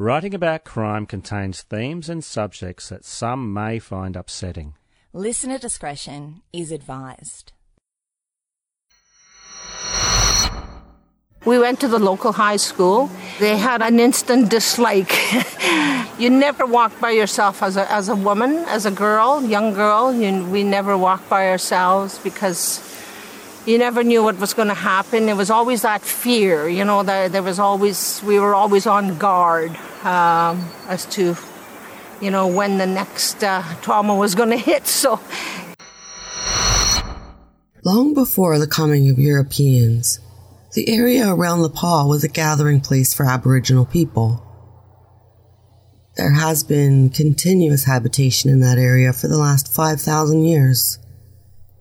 Writing about crime contains themes and subjects that some may find upsetting. Listener discretion is advised. We went to the local high school. They had an instant dislike. you never walk by yourself as a, as a woman, as a girl, young girl. You, we never walk by ourselves because you never knew what was going to happen. It was always that fear, you know, that there was always, we were always on guard um, as to, you know, when the next uh, trauma was going to hit. So. Long before the coming of Europeans, the area around the Pas was a gathering place for Aboriginal people. There has been continuous habitation in that area for the last 5,000 years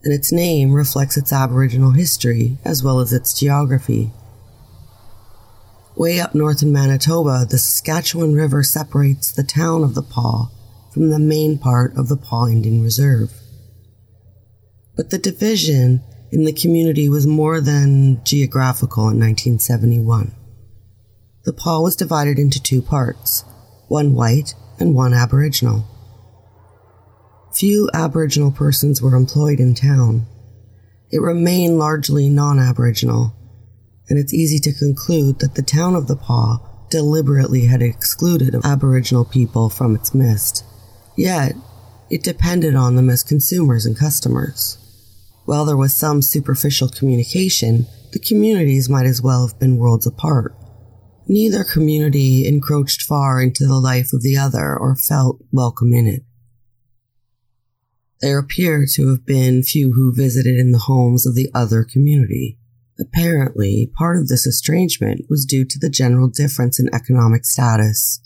and its name reflects its Aboriginal history as well as its geography. Way up north in Manitoba, the Saskatchewan River separates the town of the Pas from the main part of the Pas Indian Reserve. But the division in the community was more than geographical in 1971. The Pas was divided into two parts, one white and one Aboriginal. Few Aboriginal persons were employed in town. It remained largely non Aboriginal, and it's easy to conclude that the town of the Pas deliberately had excluded Aboriginal people from its midst. Yet, it depended on them as consumers and customers. While there was some superficial communication, the communities might as well have been worlds apart. Neither community encroached far into the life of the other or felt welcome in it. There appear to have been few who visited in the homes of the other community. Apparently, part of this estrangement was due to the general difference in economic status.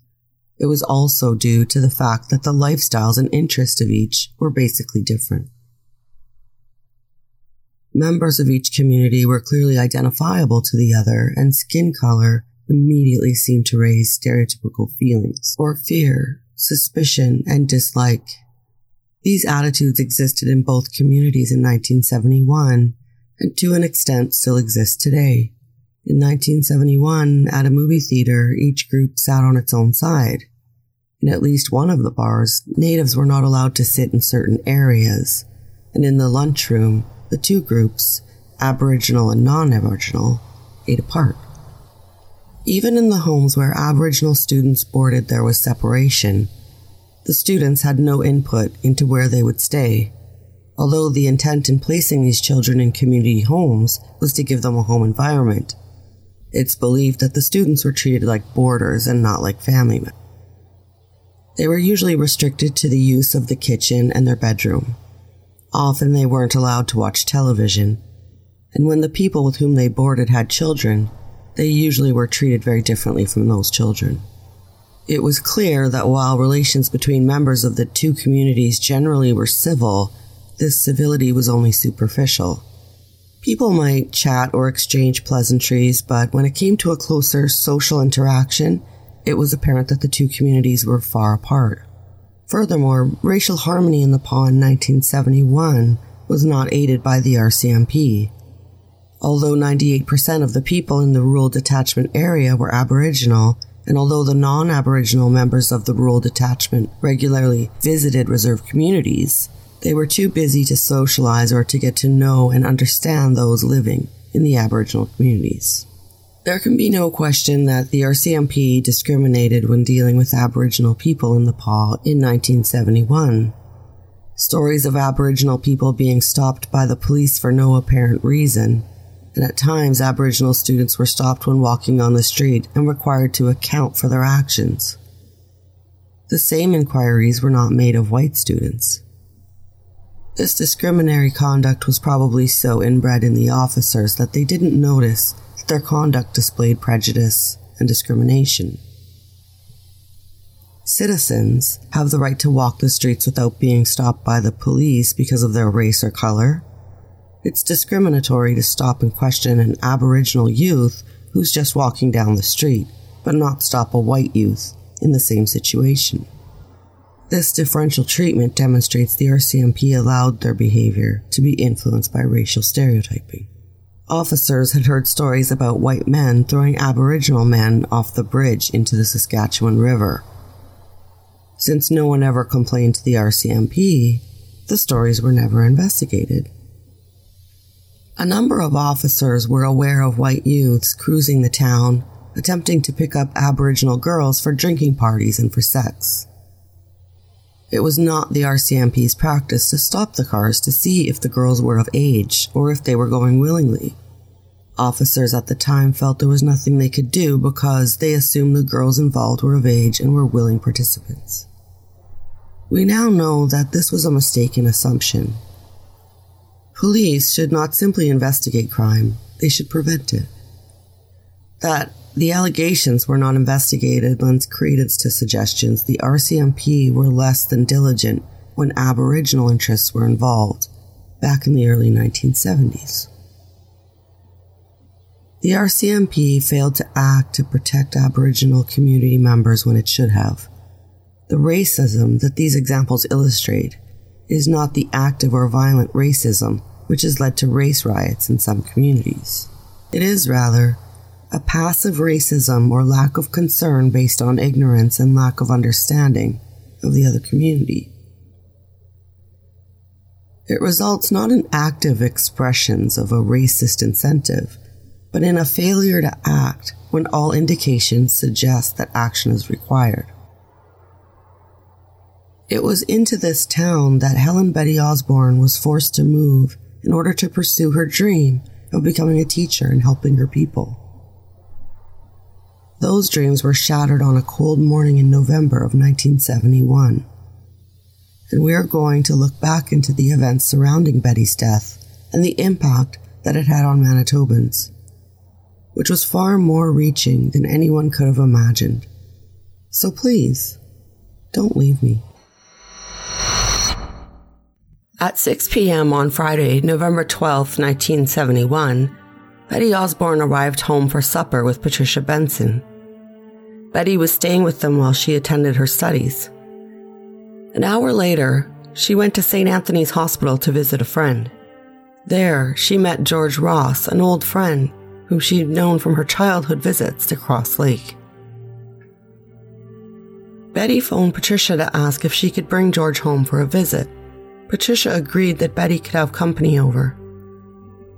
It was also due to the fact that the lifestyles and interests of each were basically different. Members of each community were clearly identifiable to the other, and skin color immediately seemed to raise stereotypical feelings, or fear, suspicion, and dislike these attitudes existed in both communities in 1971 and to an extent still exist today. In 1971, at a movie theater, each group sat on its own side. In at least one of the bars, natives were not allowed to sit in certain areas, and in the lunchroom, the two groups, Aboriginal and non-Aboriginal, ate apart. Even in the homes where Aboriginal students boarded, there was separation, the students had no input into where they would stay, although the intent in placing these children in community homes was to give them a home environment. It's believed that the students were treated like boarders and not like family members. They were usually restricted to the use of the kitchen and their bedroom. Often they weren't allowed to watch television, and when the people with whom they boarded had children, they usually were treated very differently from those children. It was clear that while relations between members of the two communities generally were civil, this civility was only superficial. People might chat or exchange pleasantries, but when it came to a closer social interaction, it was apparent that the two communities were far apart. Furthermore, racial harmony in the Pas in 1971 was not aided by the RCMP. Although 98% of the people in the rural detachment area were Aboriginal, and although the non Aboriginal members of the rural detachment regularly visited reserve communities, they were too busy to socialize or to get to know and understand those living in the Aboriginal communities. There can be no question that the RCMP discriminated when dealing with Aboriginal people in the Pas in 1971. Stories of Aboriginal people being stopped by the police for no apparent reason and at times Aboriginal students were stopped when walking on the street and required to account for their actions. The same inquiries were not made of white students. This discriminatory conduct was probably so inbred in the officers that they didn't notice that their conduct displayed prejudice and discrimination. Citizens have the right to walk the streets without being stopped by the police because of their race or color, it's discriminatory to stop and question an Aboriginal youth who's just walking down the street, but not stop a white youth in the same situation. This differential treatment demonstrates the RCMP allowed their behavior to be influenced by racial stereotyping. Officers had heard stories about white men throwing Aboriginal men off the bridge into the Saskatchewan River. Since no one ever complained to the RCMP, the stories were never investigated. A number of officers were aware of white youths cruising the town, attempting to pick up Aboriginal girls for drinking parties and for sex. It was not the RCMP's practice to stop the cars to see if the girls were of age or if they were going willingly. Officers at the time felt there was nothing they could do because they assumed the girls involved were of age and were willing participants. We now know that this was a mistaken assumption. Police should not simply investigate crime, they should prevent it. That the allegations were not investigated lends credence to suggestions the RCMP were less than diligent when Aboriginal interests were involved back in the early 1970s. The RCMP failed to act to protect Aboriginal community members when it should have. The racism that these examples illustrate is not the active or violent racism which has led to race riots in some communities. It is rather a passive racism or lack of concern based on ignorance and lack of understanding of the other community. It results not in active expressions of a racist incentive, but in a failure to act when all indications suggest that action is required. It was into this town that Helen Betty Osborne was forced to move in order to pursue her dream of becoming a teacher and helping her people. Those dreams were shattered on a cold morning in November of 1971. And we are going to look back into the events surrounding Betty's death and the impact that it had on Manitobans, which was far more reaching than anyone could have imagined. So please, don't leave me. At 6 p.m. on Friday, November 12, 1971, Betty Osborne arrived home for supper with Patricia Benson. Betty was staying with them while she attended her studies. An hour later, she went to St. Anthony's Hospital to visit a friend. There, she met George Ross, an old friend whom she had known from her childhood visits to Cross Lake. Betty phoned Patricia to ask if she could bring George home for a visit. Patricia agreed that Betty could have company over.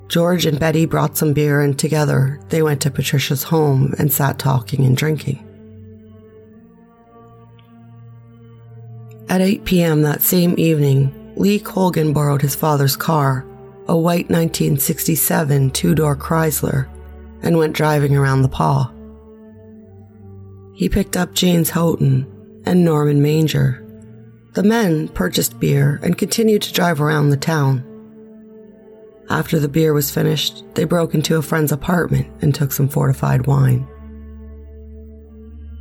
George and Betty brought some beer, and together they went to Patricia's home and sat talking and drinking. At 8 p.m. that same evening, Lee Colgan borrowed his father's car, a white 1967 two door Chrysler, and went driving around the Pas. He picked up James Houghton and Norman Manger. The men purchased beer and continued to drive around the town. After the beer was finished, they broke into a friend's apartment and took some fortified wine.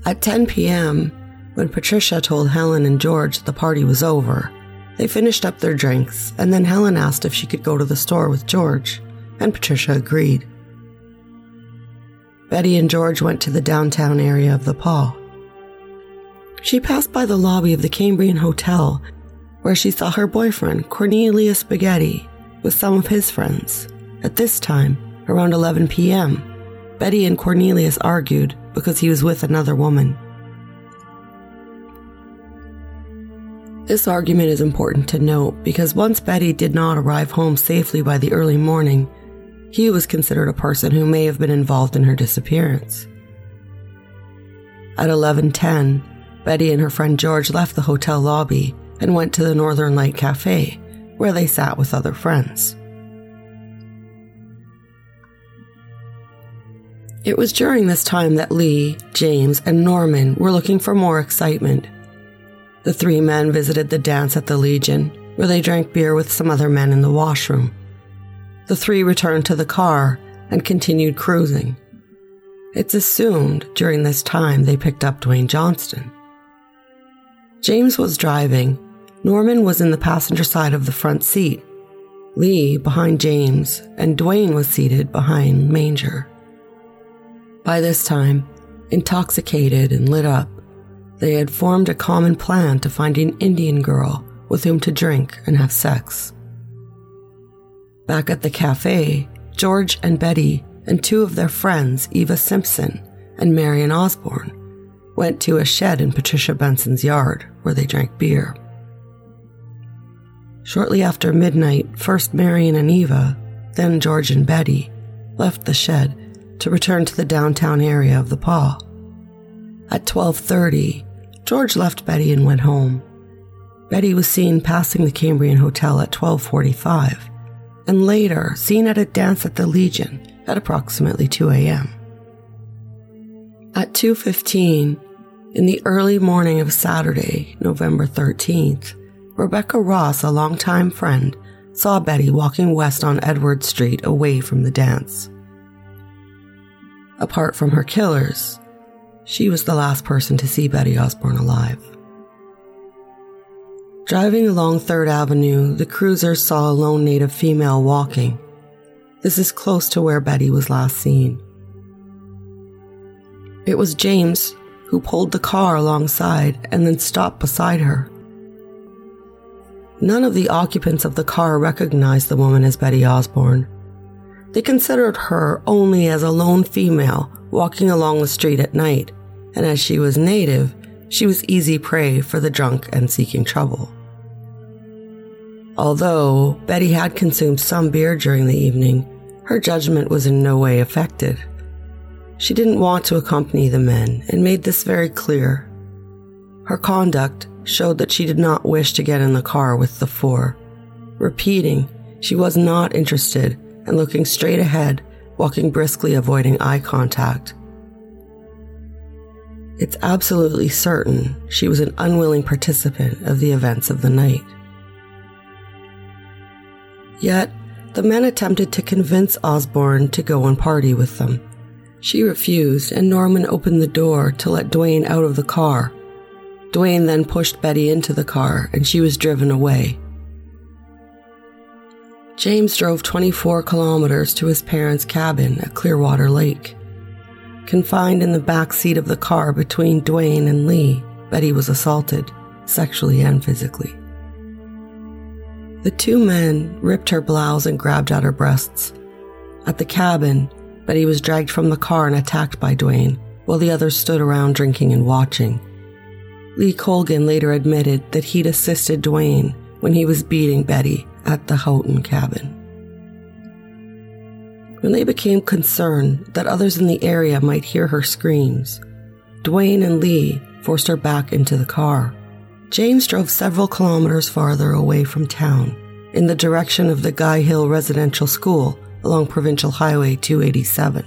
At 10 p.m., when Patricia told Helen and George the party was over, they finished up their drinks, and then Helen asked if she could go to the store with George, and Patricia agreed. Betty and George went to the downtown area of the Pas. She passed by the lobby of the Cambrian Hotel, where she saw her boyfriend, Cornelius Bighetty, with some of his friends. At this time, around 11 p.m., Betty and Cornelius argued because he was with another woman. This argument is important to note because once Betty did not arrive home safely by the early morning, he was considered a person who may have been involved in her disappearance. At 11:10, Betty and her friend George left the hotel lobby and went to the Northern Light Cafe, where they sat with other friends. It was during this time that Lee, James, and Norman were looking for more excitement the three men visited the dance at the Legion, where they drank beer with some other men in the washroom. The three returned to the car and continued cruising. It's assumed during this time they picked up Dwayne Johnston. James was driving. Norman was in the passenger side of the front seat. Lee behind James, and Dwayne was seated behind Manger. By this time, intoxicated and lit up, they had formed a common plan to find an Indian girl with whom to drink and have sex. Back at the cafe, George and Betty and two of their friends, Eva Simpson and Marion Osborne, went to a shed in Patricia Benson's yard where they drank beer. Shortly after midnight, first Marion and Eva, then George and Betty, left the shed to return to the downtown area of the Pas. At 12:30, George left Betty and went home. Betty was seen passing the Cambrian Hotel at 12:45 and later seen at a dance at the Legion at approximately 2 a.m. At 2:15 in the early morning of Saturday, November 13th, Rebecca Ross, a longtime friend, saw Betty walking west on Edward Street away from the dance. Apart from her killers, she was the last person to see Betty Osborne alive. Driving along 3rd Avenue, the cruisers saw a lone native female walking. This is close to where Betty was last seen. It was James who pulled the car alongside and then stopped beside her. None of the occupants of the car recognized the woman as Betty Osborne. They considered her only as a lone female walking along the street at night, and as she was native, she was easy prey for the drunk and seeking trouble. Although Betty had consumed some beer during the evening, her judgment was in no way affected. She didn't want to accompany the men and made this very clear. Her conduct showed that she did not wish to get in the car with the four, repeating she was not interested and looking straight ahead, walking briskly, avoiding eye contact. It's absolutely certain she was an unwilling participant of the events of the night. Yet, the men attempted to convince Osborne to go and party with them. She refused, and Norman opened the door to let Dwayne out of the car. Dwayne then pushed Betty into the car, and she was driven away. James drove 24 kilometers to his parents' cabin at Clearwater Lake. Confined in the back seat of the car between Dwayne and Lee, Betty was assaulted, sexually and physically. The two men ripped her blouse and grabbed at her breasts. At the cabin, Betty was dragged from the car and attacked by Dwayne, while the others stood around drinking and watching. Lee Colgan later admitted that he'd assisted Dwayne when he was beating Betty at the Houghton cabin. When they became concerned that others in the area might hear her screams, Dwayne and Lee forced her back into the car. James drove several kilometers farther away from town in the direction of the Guy Hill Residential School along Provincial Highway 287.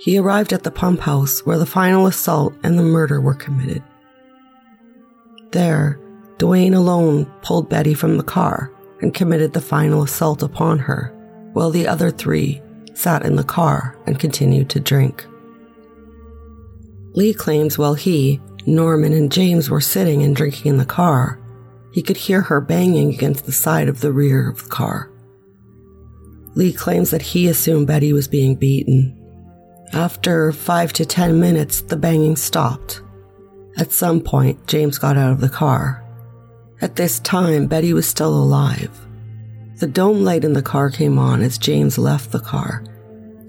He arrived at the pump house where the final assault and the murder were committed. There, Dwayne alone pulled Betty from the car and committed the final assault upon her, while the other three sat in the car and continued to drink. Lee claims while he, Norman, and James were sitting and drinking in the car, he could hear her banging against the side of the rear of the car. Lee claims that he assumed Betty was being beaten. After five to ten minutes, the banging stopped. At some point, James got out of the car at this time, Betty was still alive. The dome light in the car came on as James left the car,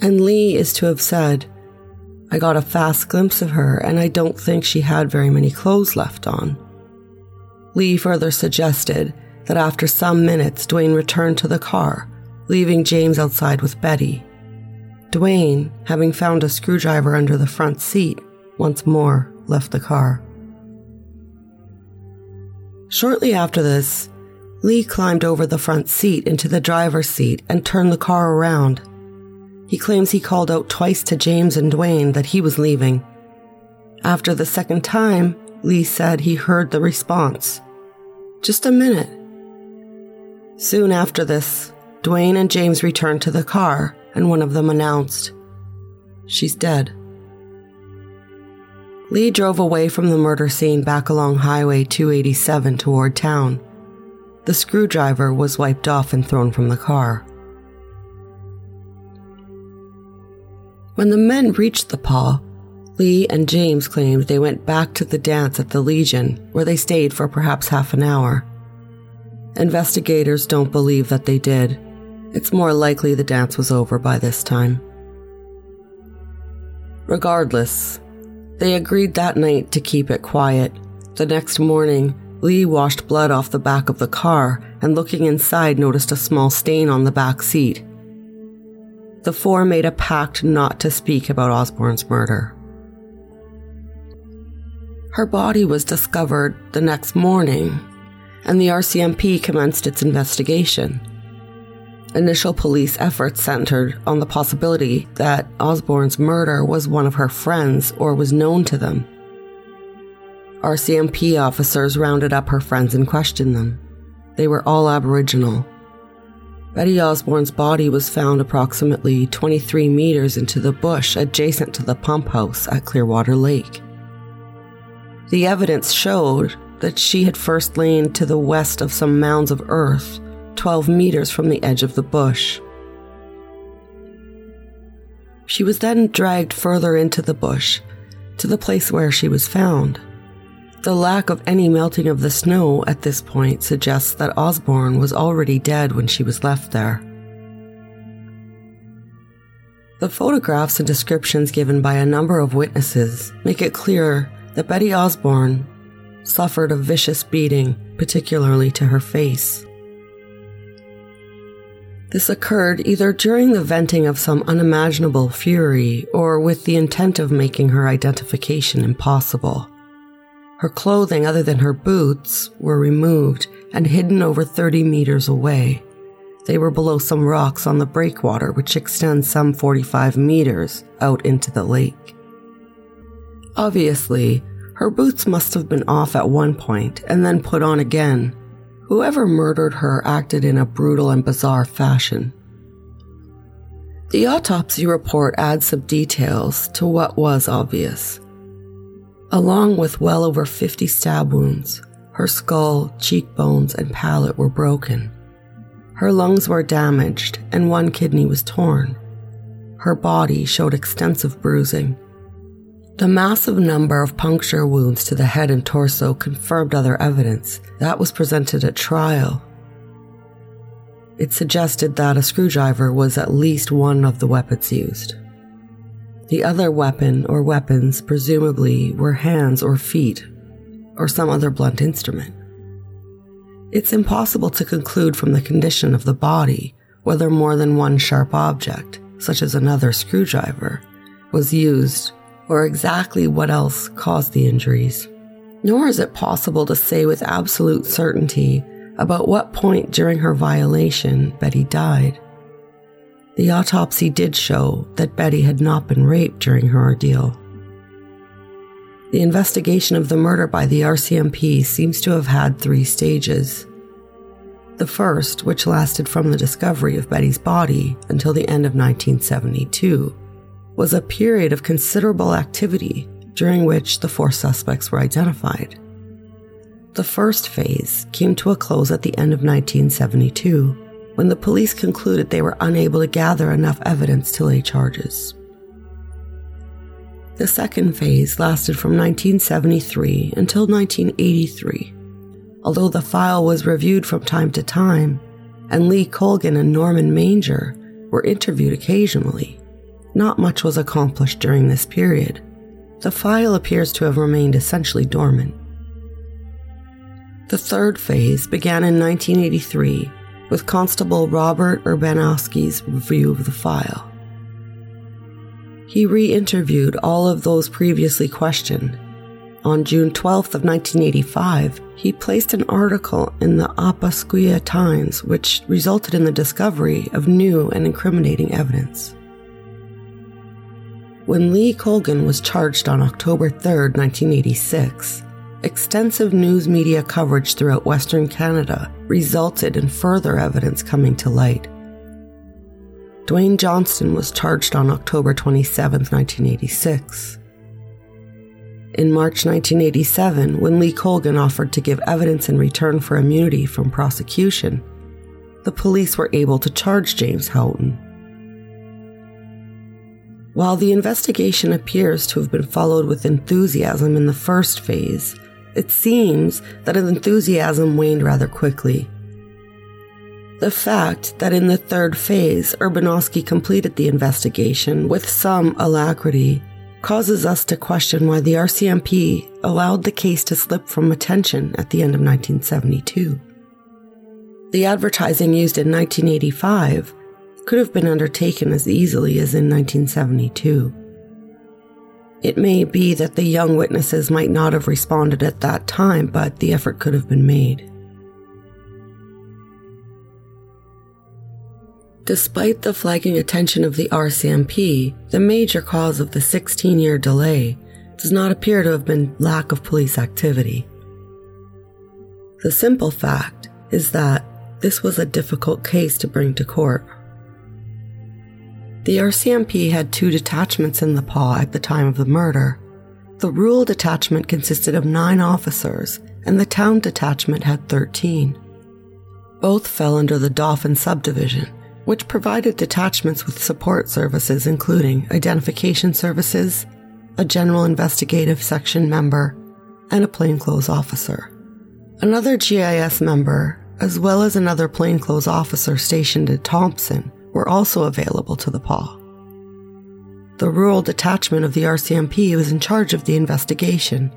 and Lee is to have said, I got a fast glimpse of her, and I don't think she had very many clothes left on. Lee further suggested that after some minutes, Dwayne returned to the car, leaving James outside with Betty. Dwayne, having found a screwdriver under the front seat, once more left the car. Shortly after this, Lee climbed over the front seat into the driver's seat and turned the car around. He claims he called out twice to James and Dwayne that he was leaving. After the second time, Lee said he heard the response. Just a minute. Soon after this, Dwayne and James returned to the car, and one of them announced, She's dead. Lee drove away from the murder scene back along Highway 287 toward town. The screwdriver was wiped off and thrown from the car. When the men reached the Pas, Lee and James claimed they went back to the dance at the Legion, where they stayed for perhaps half an hour. Investigators don't believe that they did, It's more likely the dance was over by this time. Regardless, they agreed that night to keep it quiet. The next morning, Lee washed blood off the back of the car and looking inside noticed a small stain on the back seat. The four made a pact not to speak about Osborne's murder. Her body was discovered the next morning, and the RCMP commenced its investigation. Initial police efforts centered on the possibility that Osborne's murder was one of her friends or was known to them. RCMP officers rounded up her friends and questioned them. They were all Aboriginal. Betty Osborne's body was found approximately 23 meters into the bush adjacent to the pump house at Clearwater Lake. The evidence showed that she had first lain to the west of some mounds of earth 12 meters from the edge of the bush. She was then dragged further into the bush to the place where she was found. The lack of any melting of the snow at this point suggests that Osborne was already dead when she was left there. The photographs and descriptions given by a number of witnesses make it clear that Betty Osborne suffered a vicious beating, particularly to her face. This occurred either during the venting of some unimaginable fury or with the intent of making her identification impossible. Her clothing, other than her boots, were removed and hidden over 30 meters away. They were below some rocks on the breakwater, which extends some 45 meters out into the lake. Obviously, her boots must have been off at one point and then put on again Whoever murdered her acted in a brutal and bizarre fashion. The autopsy report adds some details to what was obvious. Along with well over 50 stab wounds, her skull, cheekbones, and palate were broken. Her lungs were damaged and one kidney was torn. Her body showed extensive bruising, the massive number of puncture wounds to the head and torso confirmed other evidence that was presented at trial. It suggested that a screwdriver was at least one of the weapons used. The other weapon or weapons presumably were hands or feet or some other blunt instrument. It's impossible to conclude from the condition of the body whether more than one sharp object, such as another screwdriver, was used or exactly what else caused the injuries. Nor is it possible to say with absolute certainty about what point during her violation Betty died. The autopsy did show that Betty had not been raped during her ordeal. The investigation of the murder by the RCMP seems to have had three stages. The first, which lasted from the discovery of Betty's body until the end of 1972, was a period of considerable activity during which the four suspects were identified. The first phase came to a close at the end of 1972 when the police concluded they were unable to gather enough evidence to lay charges. The second phase lasted from 1973 until 1983. Although the file was reviewed from time to time, and Lee Colgan and Norman Manger were interviewed occasionally, not much was accomplished during this period. The file appears to have remained essentially dormant. The third phase began in 1983 with Constable Robert Urbanowski's review of the file. He re interviewed all of those previously questioned. On June 12th of 1985, he placed an article in the Opasquia Times which resulted in the discovery of new and incriminating evidence. When Lee Colgan was charged on October 3, 1986, extensive news media coverage throughout Western Canada resulted in further evidence coming to light. Dwayne Johnston was charged on October 27, 1986. In March 1987, when Lee Colgan offered to give evidence in return for immunity from prosecution, the police were able to charge James Houghton. While the investigation appears to have been followed with enthusiasm in the first phase, it seems that enthusiasm waned rather quickly. The fact that in the third phase, Urbanowski completed the investigation with some alacrity causes us to question why the RCMP allowed the case to slip from attention at the end of 1972. The advertising used in 1985 could have been undertaken as easily as in 1972. It may be that the young witnesses might not have responded at that time, but the effort could have been made. Despite the flagging attention of the RCMP, the major cause of the 16 year delay does not appear to have been lack of police activity. The simple fact is that this was a difficult case to bring to court. The RCMP had two detachments in the Pas at the time of the murder. The rural detachment consisted of nine officers, and the town detachment had 13. Both fell under the Dauphin subdivision, which provided detachments with support services including identification services, a general investigative section member, and a plainclothes officer. Another GIS member, as well as another plainclothes officer stationed at Thompson, were also available to the Pas. The rural detachment of the RCMP was in charge of the investigation.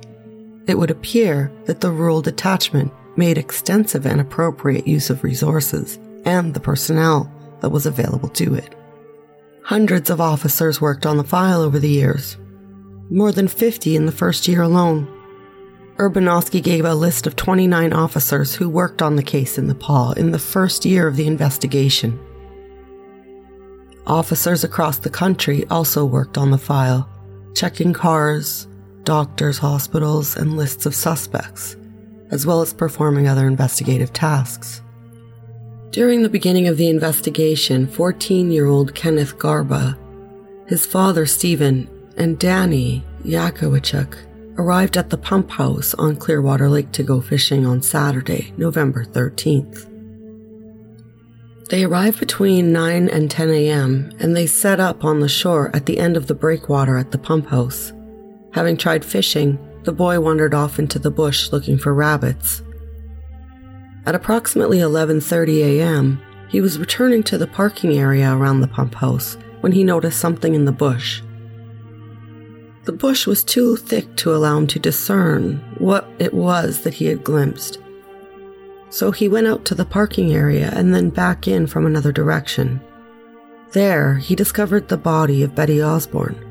It would appear that the rural detachment made extensive and appropriate use of resources and the personnel that was available to it. Hundreds of officers worked on the file over the years, more than 50 in the first year alone. Urbanowski gave a list of 29 officers who worked on the case in the Pas in the first year of the investigation. Officers across the country also worked on the file, checking cars, doctors, hospitals, and lists of suspects, as well as performing other investigative tasks. During the beginning of the investigation, 14 year old Kenneth Garba, his father Stephen, and Danny Yakowichuk arrived at the pump house on Clearwater Lake to go fishing on Saturday, November 13th. They arrived between 9 and 10 a.m. and they set up on the shore at the end of the breakwater at the pump house. Having tried fishing, the boy wandered off into the bush looking for rabbits. At approximately 11:30 a.m., he was returning to the parking area around the pump house when he noticed something in the bush. The bush was too thick to allow him to discern what it was that he had glimpsed. So he went out to the parking area and then back in from another direction. There, he discovered the body of Betty Osborne.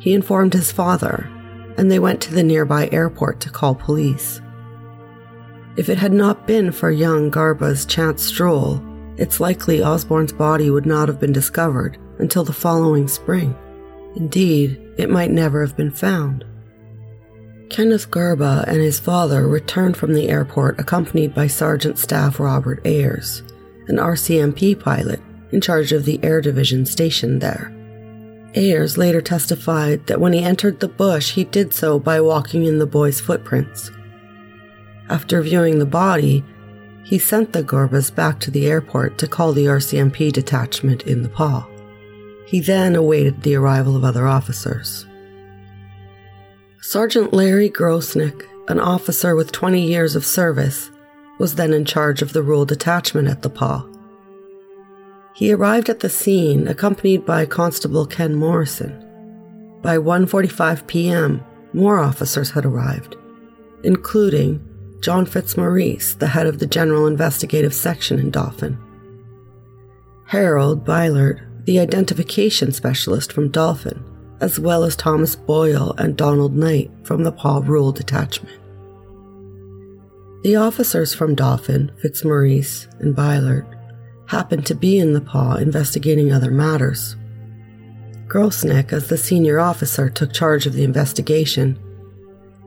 He informed his father, and they went to the nearby airport to call police. If it had not been for young Garba's chance stroll, it's likely Osborne's body would not have been discovered until the following spring. Indeed, it might never have been found. Kenneth Garba and his father returned from the airport accompanied by Sergeant Staff Robert Ayers, an RCMP pilot in charge of the Air Division stationed there. Ayers later testified that when he entered the bush, he did so by walking in the boy's footprints. After viewing the body, he sent the Garbas back to the airport to call the RCMP detachment in the Pas. He then awaited the arrival of other officers. Sergeant Larry Grosnick, an officer with 20 years of service, was then in charge of the rural detachment at the Pas. He arrived at the scene accompanied by Constable Ken Morrison. By 1:45 p.m., more officers had arrived, including John Fitzmaurice, the head of the General Investigative Section in Dauphin. Harold Bylert, the identification specialist from Dauphin, as well as Thomas Boyle and Donald Knight from the Pas Rural Detachment. The officers from Dauphin, Fitzmaurice, and Bylert happened to be in the Pas investigating other matters. Grosnick, as the senior officer, took charge of the investigation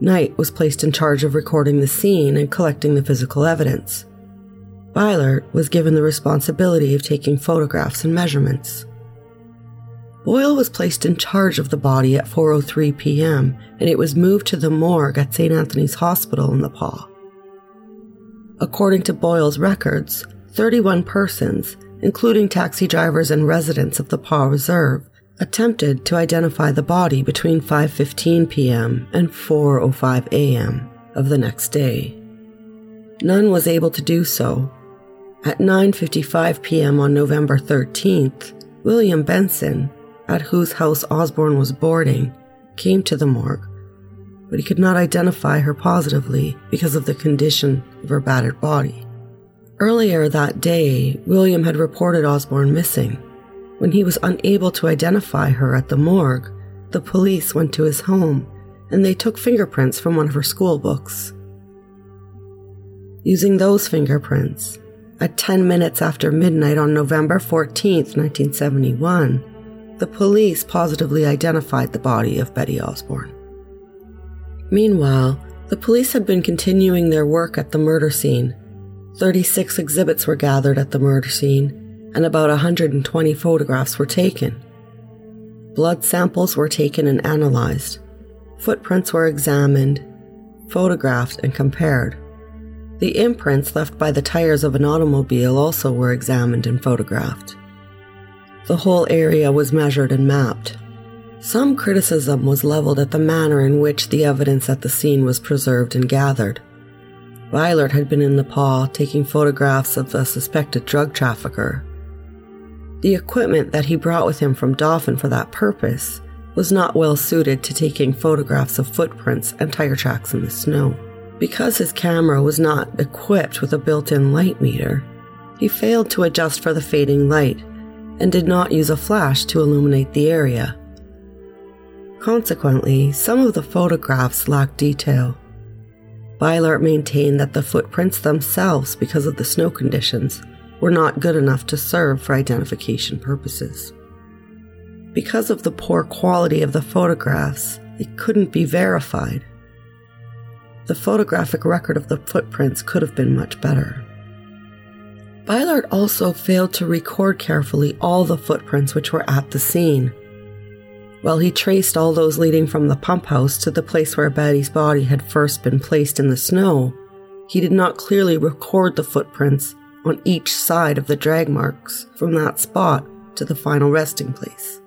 Knight was placed in charge of recording the scene and collecting the physical evidence. Bylert was given the responsibility of taking photographs and measurements. Boyle was placed in charge of the body at 4:03 p.m. and it was moved to the morgue at St. Anthony's Hospital in the Pas. According to Boyle's records, 31 persons, including taxi drivers and residents of the Pas Reserve, attempted to identify the body between 5:15 p.m. and 4:05 a.m. of the next day. None was able to do so. At 9:55 p.m. on November 13th, William Benson, at whose house Osborne was boarding, came to the morgue, but he could not identify her positively because of the condition of her battered body. Earlier that day, William had reported Osborne missing. When he was unable to identify her at the morgue, the police went to his home and they took fingerprints from one of her school books. Using those fingerprints, at 10 minutes after midnight on November 14, 1971, the police positively identified the body of Betty Osborne. Meanwhile, the police had been continuing their work at the murder scene. 36 exhibits were gathered at the murder scene, and about 120 photographs were taken. Blood samples were taken and analyzed. Footprints were examined, photographed, and compared. The imprints left by the tires of an automobile also were examined and photographed. The whole area was measured and mapped. Some criticism was leveled at the manner in which the evidence at the scene was preserved and gathered. Bylert had been in Nepal taking photographs of a suspected drug trafficker. The equipment that he brought with him from Dauphin for that purpose was not well suited to taking photographs of footprints and tire tracks in the snow. Because his camera was not equipped with a built in light meter, he failed to adjust for the fading light and did not use a flash to illuminate the area. Consequently, some of the photographs lacked detail. Bylert maintained that the footprints themselves, because of the snow conditions, were not good enough to serve for identification purposes. Because of the poor quality of the photographs, it couldn't be verified the photographic record of the footprints could have been much better. Bylert also failed to record carefully all the footprints which were at the scene. While he traced all those leading from the pump house to the place where Betty's body had first been placed in the snow, he did not clearly record the footprints on each side of the drag marks from that spot to the final resting place.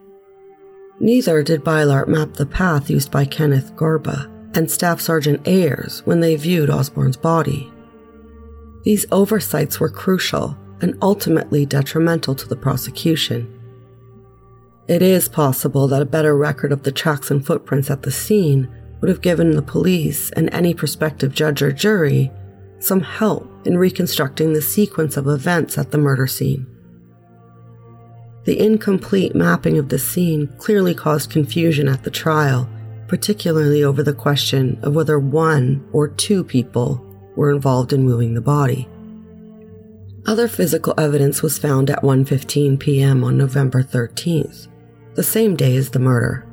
Neither did Bylert map the path used by Kenneth Gorba and Staff Sergeant Ayers when they viewed Osborne's body. These oversights were crucial and ultimately detrimental to the prosecution. It is possible that a better record of the tracks and footprints at the scene would have given the police and any prospective judge or jury some help in reconstructing the sequence of events at the murder scene. The incomplete mapping of the scene clearly caused confusion at the trial particularly over the question of whether one or two people were involved in moving the body. Other physical evidence was found at 1:15 p.m. on November 13th, the same day as the murder.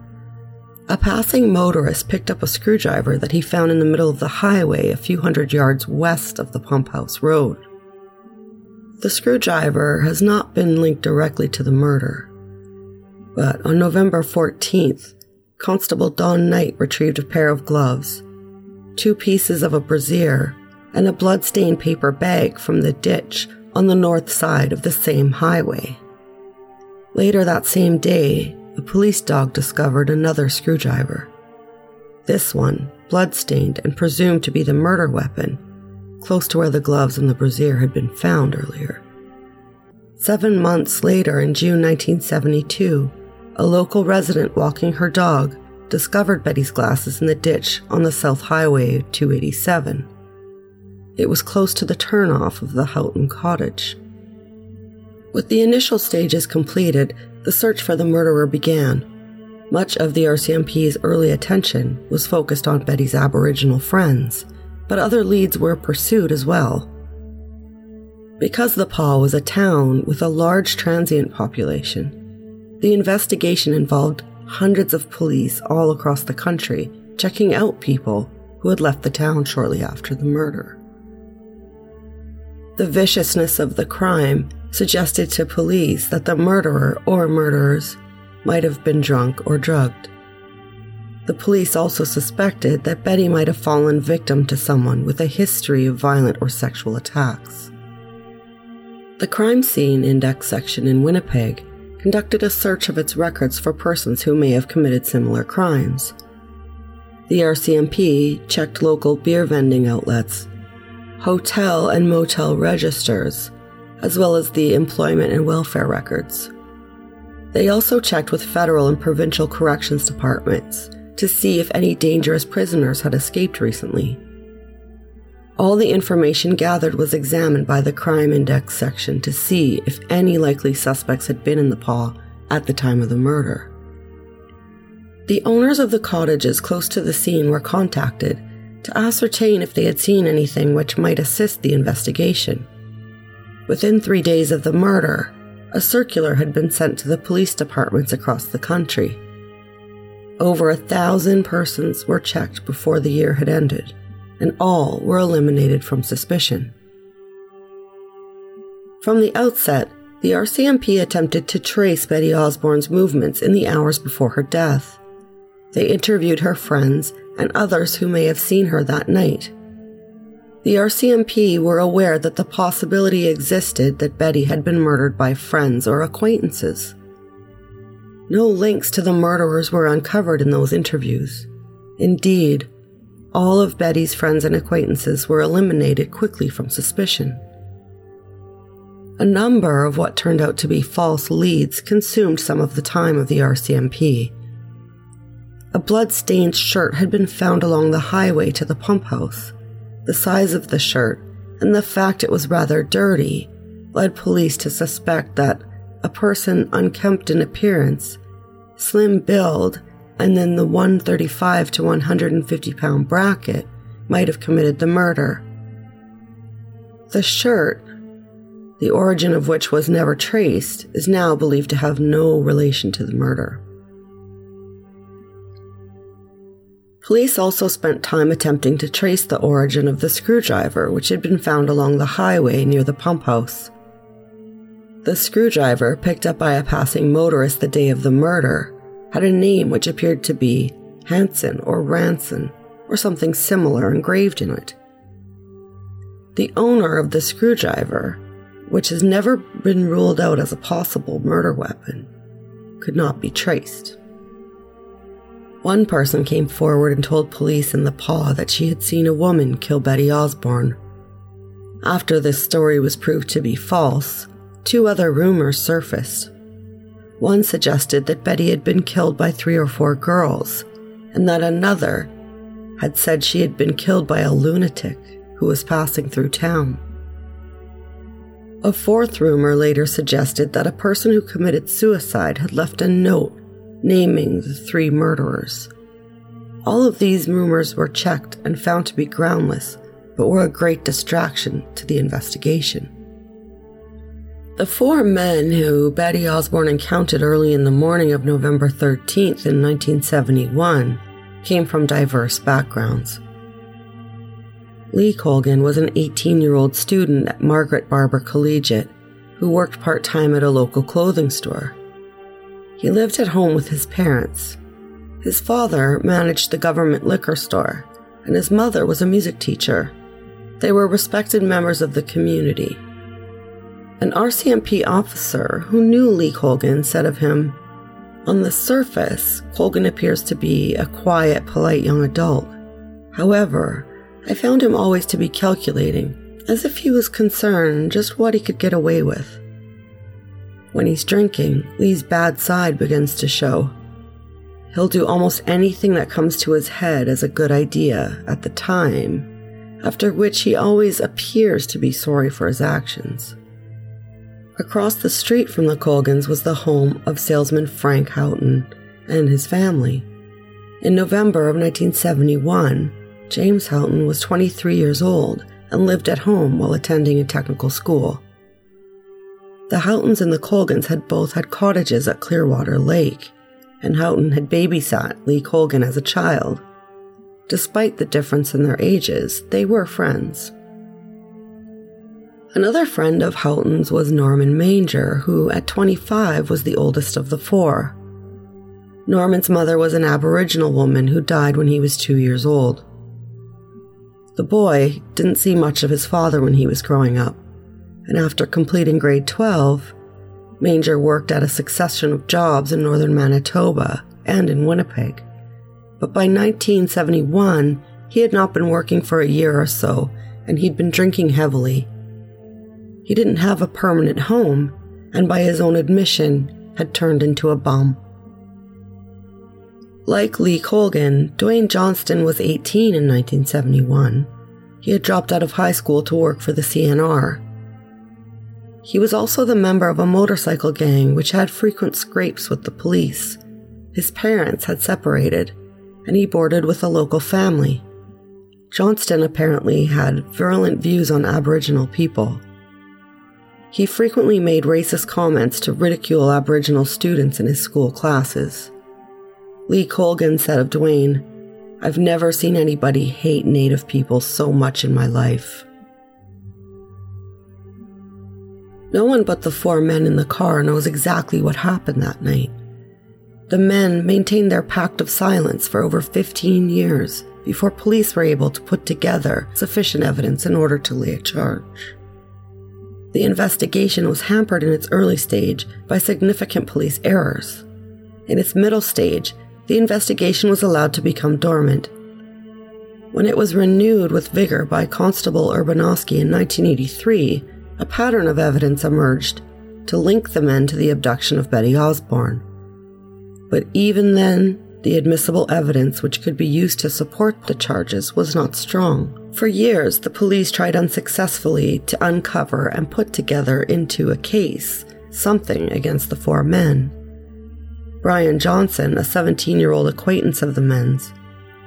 A passing motorist picked up a screwdriver that he found in the middle of the highway a few hundred yards west of the pump house road. The screwdriver has not been linked directly to the murder, but on November 14th, Constable Don Knight retrieved a pair of gloves, two pieces of a brassiere, and a blood-stained paper bag from the ditch on the north side of the same highway. Later that same day, a police dog discovered another screwdriver. This one, blood-stained and presumed to be the murder weapon, close to where the gloves and the brassiere had been found earlier. Seven months later, in June 1972, a local resident walking her dog discovered Betty's glasses in the ditch on the South Highway 287. It was close to the turnoff of the Houghton cottage. With the initial stages completed, the search for the murderer began. Much of the RCMP's early attention was focused on Betty's Aboriginal friends, but other leads were pursued as well. Because the Pas was a town with a large transient population, the investigation involved hundreds of police all across the country checking out people who had left the town shortly after the murder. The viciousness of the crime suggested to police that the murderer or murderers might have been drunk or drugged. The police also suspected that Betty might have fallen victim to someone with a history of violent or sexual attacks. The crime scene index section in Winnipeg conducted a search of its records for persons who may have committed similar crimes. The RCMP checked local beer vending outlets, hotel and motel registers, as well as the employment and welfare records. They also checked with federal and provincial corrections departments to see if any dangerous prisoners had escaped recently. All the information gathered was examined by the Crime Index section to see if any likely suspects had been in the Pas at the time of the murder. The owners of the cottages close to the scene were contacted to ascertain if they had seen anything which might assist the investigation. Within three days of the murder, a circular had been sent to the police departments across the country. Over a thousand persons were checked before the year had ended and all were eliminated from suspicion. From the outset, the RCMP attempted to trace Betty Osborne's movements in the hours before her death. They interviewed her friends and others who may have seen her that night. The RCMP were aware that the possibility existed that Betty had been murdered by friends or acquaintances. No links to the murderers were uncovered in those interviews. Indeed, all of Betty's friends and acquaintances were eliminated quickly from suspicion. A number of what turned out to be false leads consumed some of the time of the RCMP. A blood-stained shirt had been found along the highway to the pump house. The size of the shirt and the fact it was rather dirty led police to suspect that a person unkempt in appearance, slim build, and then the 135 to 150 pound bracket might have committed the murder. The shirt, the origin of which was never traced, is now believed to have no relation to the murder. Police also spent time attempting to trace the origin of the screwdriver, which had been found along the highway near the pump house. The screwdriver, picked up by a passing motorist the day of the murder, had a name which appeared to be Hanson or Ranson or something similar engraved in it. The owner of the screwdriver, which has never been ruled out as a possible murder weapon, could not be traced. One person came forward and told police in the Pas that she had seen a woman kill Betty Osborne. After this story was proved to be false, two other rumors surfaced. One suggested that Betty had been killed by three or four girls, and that another had said she had been killed by a lunatic who was passing through town. A fourth rumor later suggested that a person who committed suicide had left a note naming the three murderers. All of these rumors were checked and found to be groundless, but were a great distraction to the investigation. The four men who Betty Osborne encountered early in the morning of November 13th in 1971 came from diverse backgrounds. Lee Colgan was an 18 year old student at Margaret Barber Collegiate who worked part time at a local clothing store. He lived at home with his parents. His father managed the government liquor store, and his mother was a music teacher. They were respected members of the community an RCMP officer who knew Lee Colgan said of him, On the surface, Colgan appears to be a quiet, polite young adult. However, I found him always to be calculating, as if he was concerned just what he could get away with. When he's drinking, Lee's bad side begins to show. He'll do almost anything that comes to his head as a good idea at the time, after which he always appears to be sorry for his actions. Across the street from the Colgans was the home of salesman Frank Houghton and his family. In November of 1971, James Houghton was 23 years old and lived at home while attending a technical school. The Houghtons and the Colgans had both had cottages at Clearwater Lake, and Houghton had babysat Lee Colgan as a child. Despite the difference in their ages, they were friends. Another friend of Houghton's was Norman Manger, who at 25 was the oldest of the four. Norman's mother was an Aboriginal woman who died when he was two years old. The boy didn't see much of his father when he was growing up, and after completing grade 12, Manger worked at a succession of jobs in northern Manitoba and in Winnipeg. But by 1971, he had not been working for a year or so, and he'd been drinking heavily He didn't have a permanent home, and by his own admission, had turned into a bum. Like Lee Colgan, Dwayne Johnston was 18 in 1971. He had dropped out of high school to work for the CNR. He was also the member of a motorcycle gang which had frequent scrapes with the police. His parents had separated, and he boarded with a local family. Johnston apparently had virulent views on Aboriginal people. He frequently made racist comments to ridicule Aboriginal students in his school classes. Lee Colgan said of Dwayne, I've never seen anybody hate Native people so much in my life. No one but the four men in the car knows exactly what happened that night. The men maintained their pact of silence for over 15 years before police were able to put together sufficient evidence in order to lay a charge. The investigation was hampered in its early stage by significant police errors. In its middle stage, the investigation was allowed to become dormant. When it was renewed with vigor by Constable Urbanowski in 1983, a pattern of evidence emerged to link the men to the abduction of Betty Osborne. But even then, the admissible evidence which could be used to support the charges was not strong. For years, the police tried unsuccessfully to uncover and put together into a case something against the four men. Brian Johnson, a 17 year old acquaintance of the men's,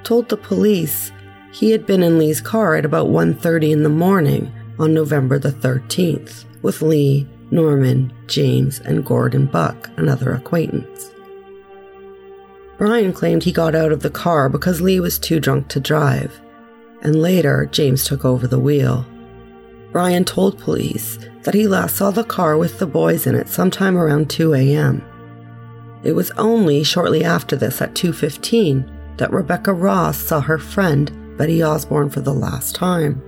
told the police he had been in Lee's car at about 1:30 in the morning on November the 13th with Lee, Norman, James, and Gordon Buck, another acquaintance. Brian claimed he got out of the car because Lee was too drunk to drive, and later James took over the wheel. Brian told police that he last saw the car with the boys in it sometime around 2 a.m. It was only shortly after this at 2:15 that Rebecca Ross saw her friend Betty Osborne for the last time.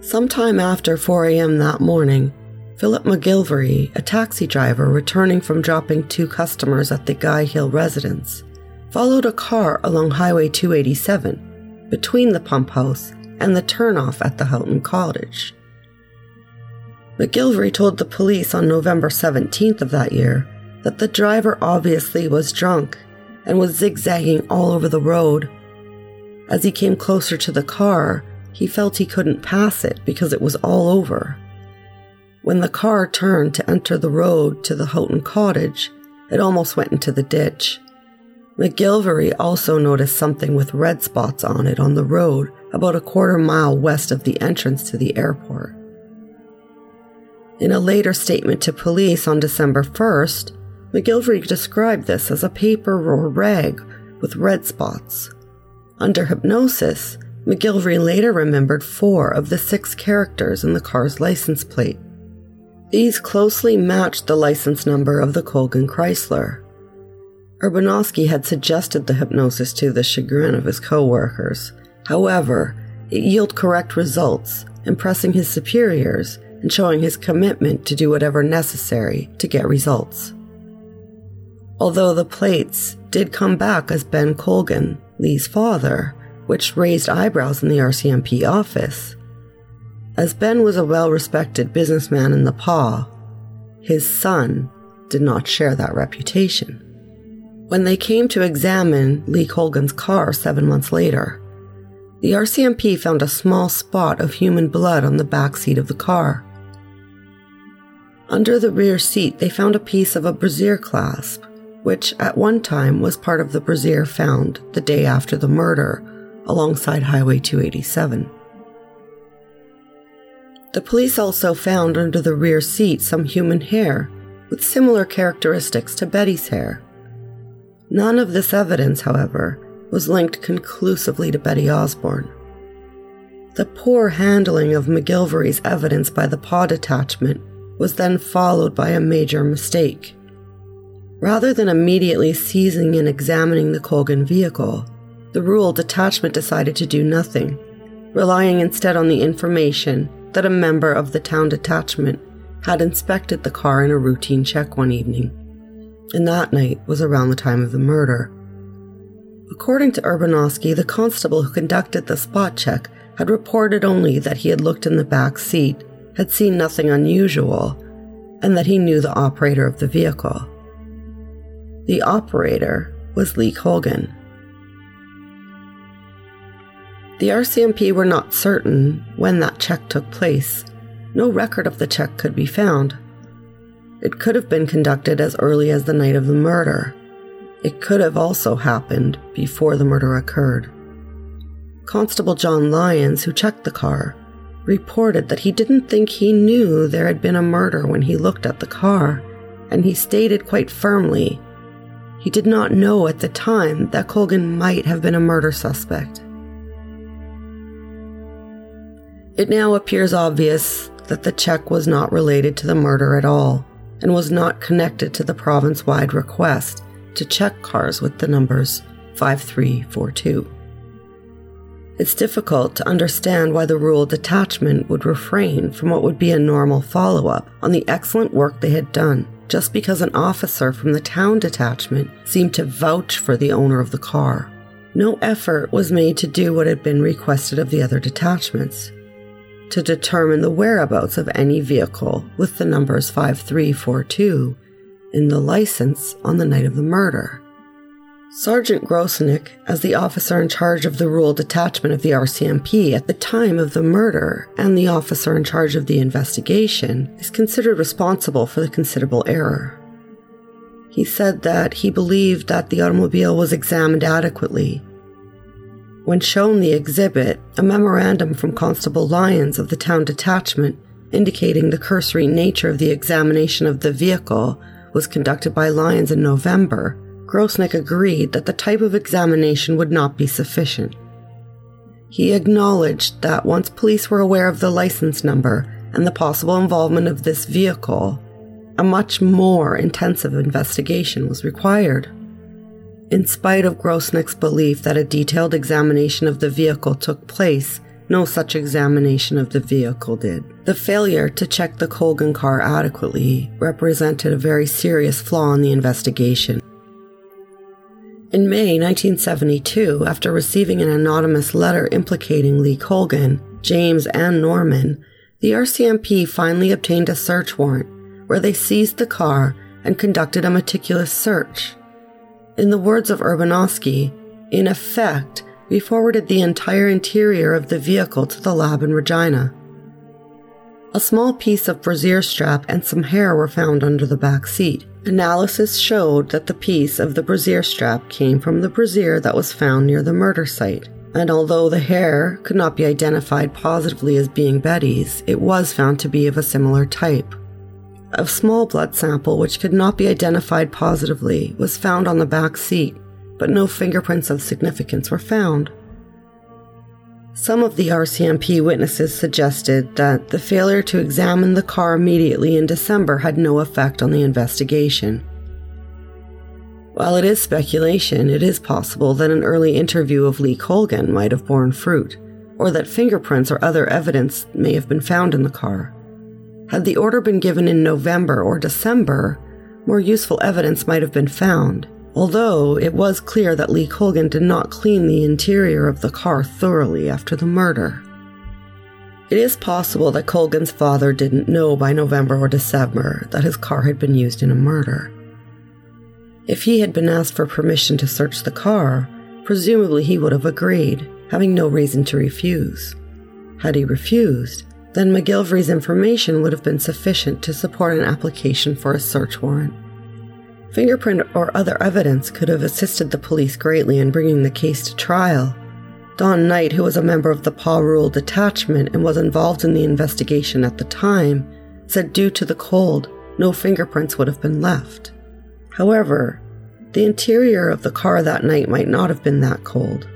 Sometime after 4 a.m. that morning, Philip McGilvery, a taxi driver returning from dropping two customers at the Guy Hill residence, followed a car along Highway 287 between the pump house and the turnoff at the Houghton Cottage. McGilvery told the police on November 17th of that year that the driver obviously was drunk and was zigzagging all over the road. As he came closer to the car, he felt he couldn't pass it because it was all over. When the car turned to enter the road to the Houghton cottage, it almost went into the ditch. McGilvery also noticed something with red spots on it on the road about a quarter mile west of the entrance to the airport. In a later statement to police on December 1st, McGilvery described this as a paper or rag with red spots. Under hypnosis, McGilvery later remembered four of the six characters in the car's license plate. These closely matched the license number of the Colgan Chrysler. Urbanowski had suggested the hypnosis to the chagrin of his co-workers. However, it yielded correct results, impressing his superiors and showing his commitment to do whatever necessary to get results. Although the plates did come back as Ben Colgan, Lee's father, which raised eyebrows in the RCMP office. As Ben was a well respected businessman in the Pas, his son did not share that reputation. When they came to examine Lee Colgan's car seven months later, the RCMP found a small spot of human blood on the back seat of the car. Under the rear seat, they found a piece of a brassiere clasp, which at one time was part of the brassiere found the day after the murder alongside Highway 287. The police also found under the rear seat some human hair with similar characteristics to Betty's hair. None of this evidence, however, was linked conclusively to Betty Osborne. The poor handling of McGilvery's evidence by the Pas detachment was then followed by a major mistake. Rather than immediately seizing and examining the Colgan vehicle, the rural detachment decided to do nothing, relying instead on the information that a member of the town detachment had inspected the car in a routine check one evening, and that night was around the time of the murder. According to Urbanowski, the constable who conducted the spot check had reported only that he had looked in the back seat, had seen nothing unusual, and that he knew the operator of the vehicle. The operator was Lee Colgan. The RCMP were not certain when that check took place. No record of the check could be found. It could have been conducted as early as the night of the murder. It could have also happened before the murder occurred. Constable John Lyons, who checked the car, reported that he didn't think he knew there had been a murder when he looked at the car, and he stated quite firmly he did not know at the time that Colgan might have been a murder suspect. It now appears obvious that the check was not related to the murder at all and was not connected to the province wide request to check cars with the numbers 5342. It's difficult to understand why the rural detachment would refrain from what would be a normal follow up on the excellent work they had done just because an officer from the town detachment seemed to vouch for the owner of the car. No effort was made to do what had been requested of the other detachments to determine the whereabouts of any vehicle with the numbers 5342 in the license on the night of the murder. Sergeant Grosnick, as the officer in charge of the rural detachment of the RCMP at the time of the murder and the officer in charge of the investigation, is considered responsible for the considerable error. He said that he believed that the automobile was examined adequately. When shown the exhibit, a memorandum from Constable Lyons of the town detachment indicating the cursory nature of the examination of the vehicle was conducted by Lyons in November, Grosnick agreed that the type of examination would not be sufficient. He acknowledged that once police were aware of the license number and the possible involvement of this vehicle, a much more intensive investigation was required. In spite of Grosnick's belief that a detailed examination of the vehicle took place, no such examination of the vehicle did. The failure to check the Colgan car adequately represented a very serious flaw in the investigation. In May 1972, after receiving an anonymous letter implicating Lee Colgan, James, and Norman, the RCMP finally obtained a search warrant where they seized the car and conducted a meticulous search. In the words of Urbanowski, in effect, we forwarded the entire interior of the vehicle to the lab in Regina. A small piece of brassiere strap and some hair were found under the back seat. Analysis showed that the piece of the brassiere strap came from the brassiere that was found near the murder site. And although the hair could not be identified positively as being Betty's, it was found to be of a similar type. A small blood sample, which could not be identified positively, was found on the back seat, but no fingerprints of significance were found. Some of the RCMP witnesses suggested that the failure to examine the car immediately in December had no effect on the investigation. While it is speculation, it is possible that an early interview of Lee Colgan might have borne fruit, or that fingerprints or other evidence may have been found in the car. Had the order been given in November or December, more useful evidence might have been found although it was clear that Lee Colgan did not clean the interior of the car thoroughly after the murder. It is possible that Colgan's father didn't know by November or December that his car had been used in a murder. If he had been asked for permission to search the car, presumably he would have agreed, having no reason to refuse. Had he refused, then McGilvery's information would have been sufficient to support an application for a search warrant. Fingerprint or other evidence could have assisted the police greatly in bringing the case to trial. Don Knight, who was a member of the Pas Rural detachment and was involved in the investigation at the time, said due to the cold, no fingerprints would have been left. However, the interior of the car that night might not have been that cold.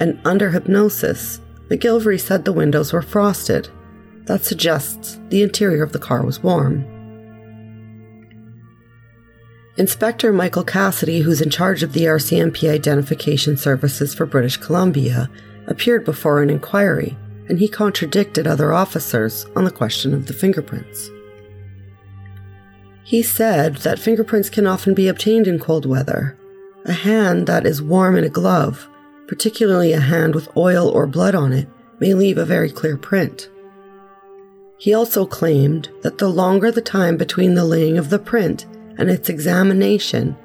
And under hypnosis, McGilvery said the windows were frosted. That suggests the interior of the car was warm. Inspector Michael Cassidy, who's in charge of the RCMP identification services for British Columbia, appeared before an inquiry, and he contradicted other officers on the question of the fingerprints. He said that fingerprints can often be obtained in cold weather. A hand that is warm in a glove, particularly a hand with oil or blood on it, may leave a very clear print. He also claimed that the longer the time between the laying of the print and its examination,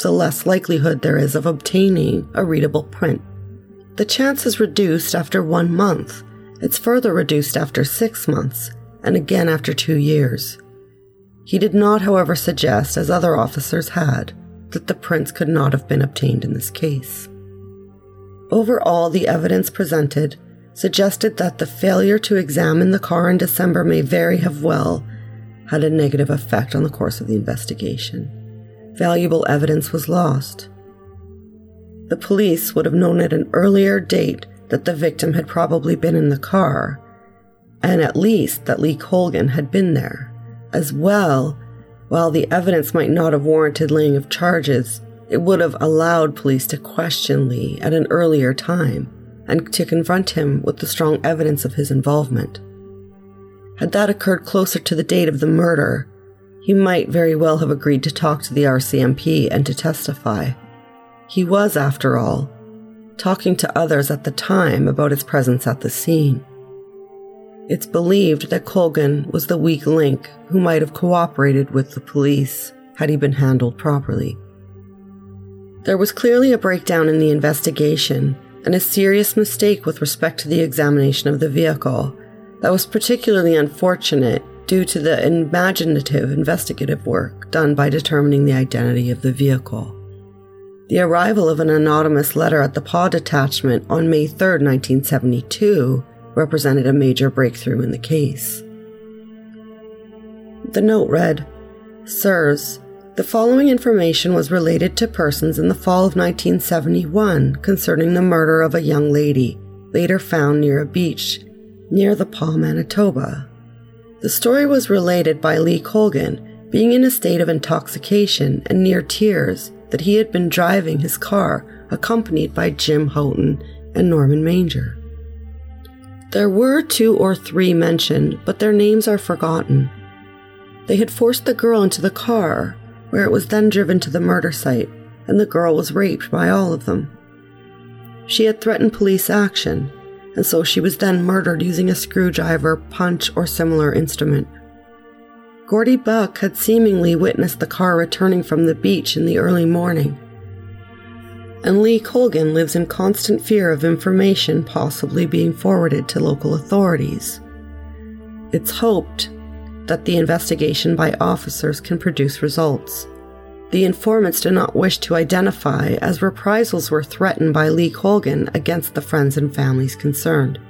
the less likelihood there is of obtaining a readable print. The chance is reduced after one month, it's further reduced after six months, and again after two years. He did not, however, suggest, as other officers had, that the prints could not have been obtained in this case. Overall, the evidence presented suggested that the failure to examine the car in December may very have well had a negative effect on the course of the investigation. Valuable evidence was lost. The police would have known at an earlier date that the victim had probably been in the car, and at least that Lee Colgan had been there. As well, while the evidence might not have warranted laying of charges, it would have allowed police to question Lee at an earlier time and to confront him with the strong evidence of his involvement. Had that occurred closer to the date of the murder, he might very well have agreed to talk to the RCMP and to testify. He was, after all, talking to others at the time about his presence at the scene. It's believed that Colgan was the weak link who might have cooperated with the police had he been handled properly. There was clearly a breakdown in the investigation and a serious mistake with respect to the examination of the vehicle that was particularly unfortunate due to the imaginative investigative work done by determining the identity of the vehicle. The arrival of an anonymous letter at the Pas detachment on May 3, 1972, represented a major breakthrough in the case. The note read Sirs, the following information was related to persons in the fall of 1971 concerning the murder of a young lady, later found near a beach near the Pas, Manitoba. The story was related by Lee Colgan, being in a state of intoxication and near tears, that he had been driving his car accompanied by Jim Houghton and Norman Manger. There were two or three mentioned, but their names are forgotten. They had forced the girl into the car where it was then driven to the murder site, and the girl was raped by all of them. She had threatened police action, and so she was then murdered using a screwdriver, punch, or similar instrument. Gordy Buck had seemingly witnessed the car returning from the beach in the early morning. And Lee Colgan lives in constant fear of information possibly being forwarded to local authorities. It's hoped that the investigation by officers can produce results. The informants do not wish to identify as reprisals were threatened by Lee Colgan against the friends and families concerned.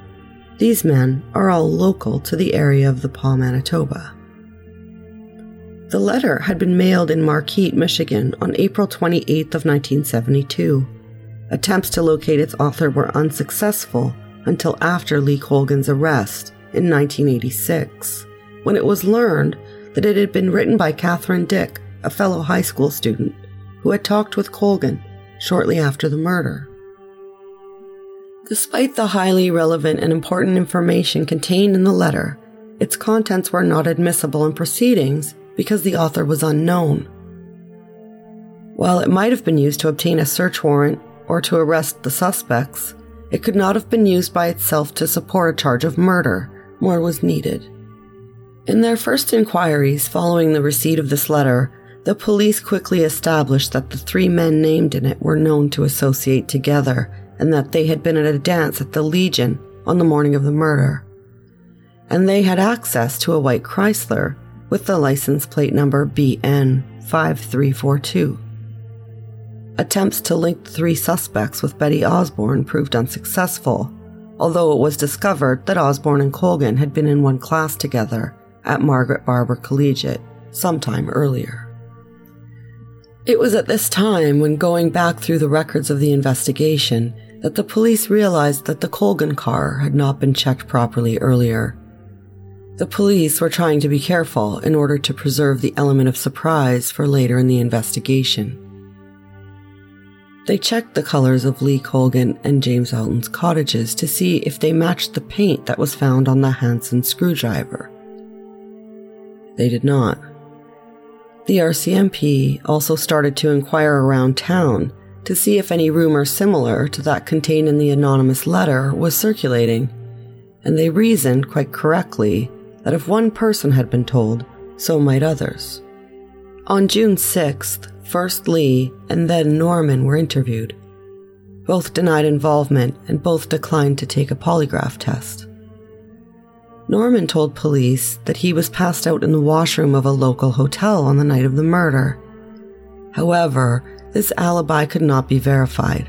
These men are all local to the area of the Pas, Manitoba. The letter had been mailed in Marquette, Michigan on April 28th of 1972. Attempts to locate its author were unsuccessful until after Lee Colgan's arrest in 1986 when it was learned that it had been written by Catherine Dick, a fellow high school student, who had talked with Colgan shortly after the murder. Despite the highly relevant and important information contained in the letter, its contents were not admissible in proceedings because the author was unknown. While it might have been used to obtain a search warrant or to arrest the suspects, it could not have been used by itself to support a charge of murder. More was needed. In their first inquiries following the receipt of this letter, the police quickly established that the three men named in it were known to associate together and that they had been at a dance at the Legion on the morning of the murder. And they had access to a white Chrysler with the license plate number BN 5342. Attempts to link the three suspects with Betty Osborne proved unsuccessful, although it was discovered that Osborne and Colgan had been in one class together at Margaret Barber Collegiate sometime earlier. It was at this time, when going back through the records of the investigation, that the police realized that the Colgan car had not been checked properly earlier. The police were trying to be careful in order to preserve the element of surprise for later in the investigation. They checked the colors of Lee Colgan and James Houghton's cottages to see if they matched the paint that was found on the Hanson screwdriver. They did not. The RCMP also started to inquire around town to see if any rumor similar to that contained in the anonymous letter was circulating, and they reasoned quite correctly that if one person had been told, so might others. On June 6th, first Lee and then Norman were interviewed. Both denied involvement and both declined to take a polygraph test. Norman told police that he was passed out in the washroom of a local hotel on the night of the murder. However, this alibi could not be verified.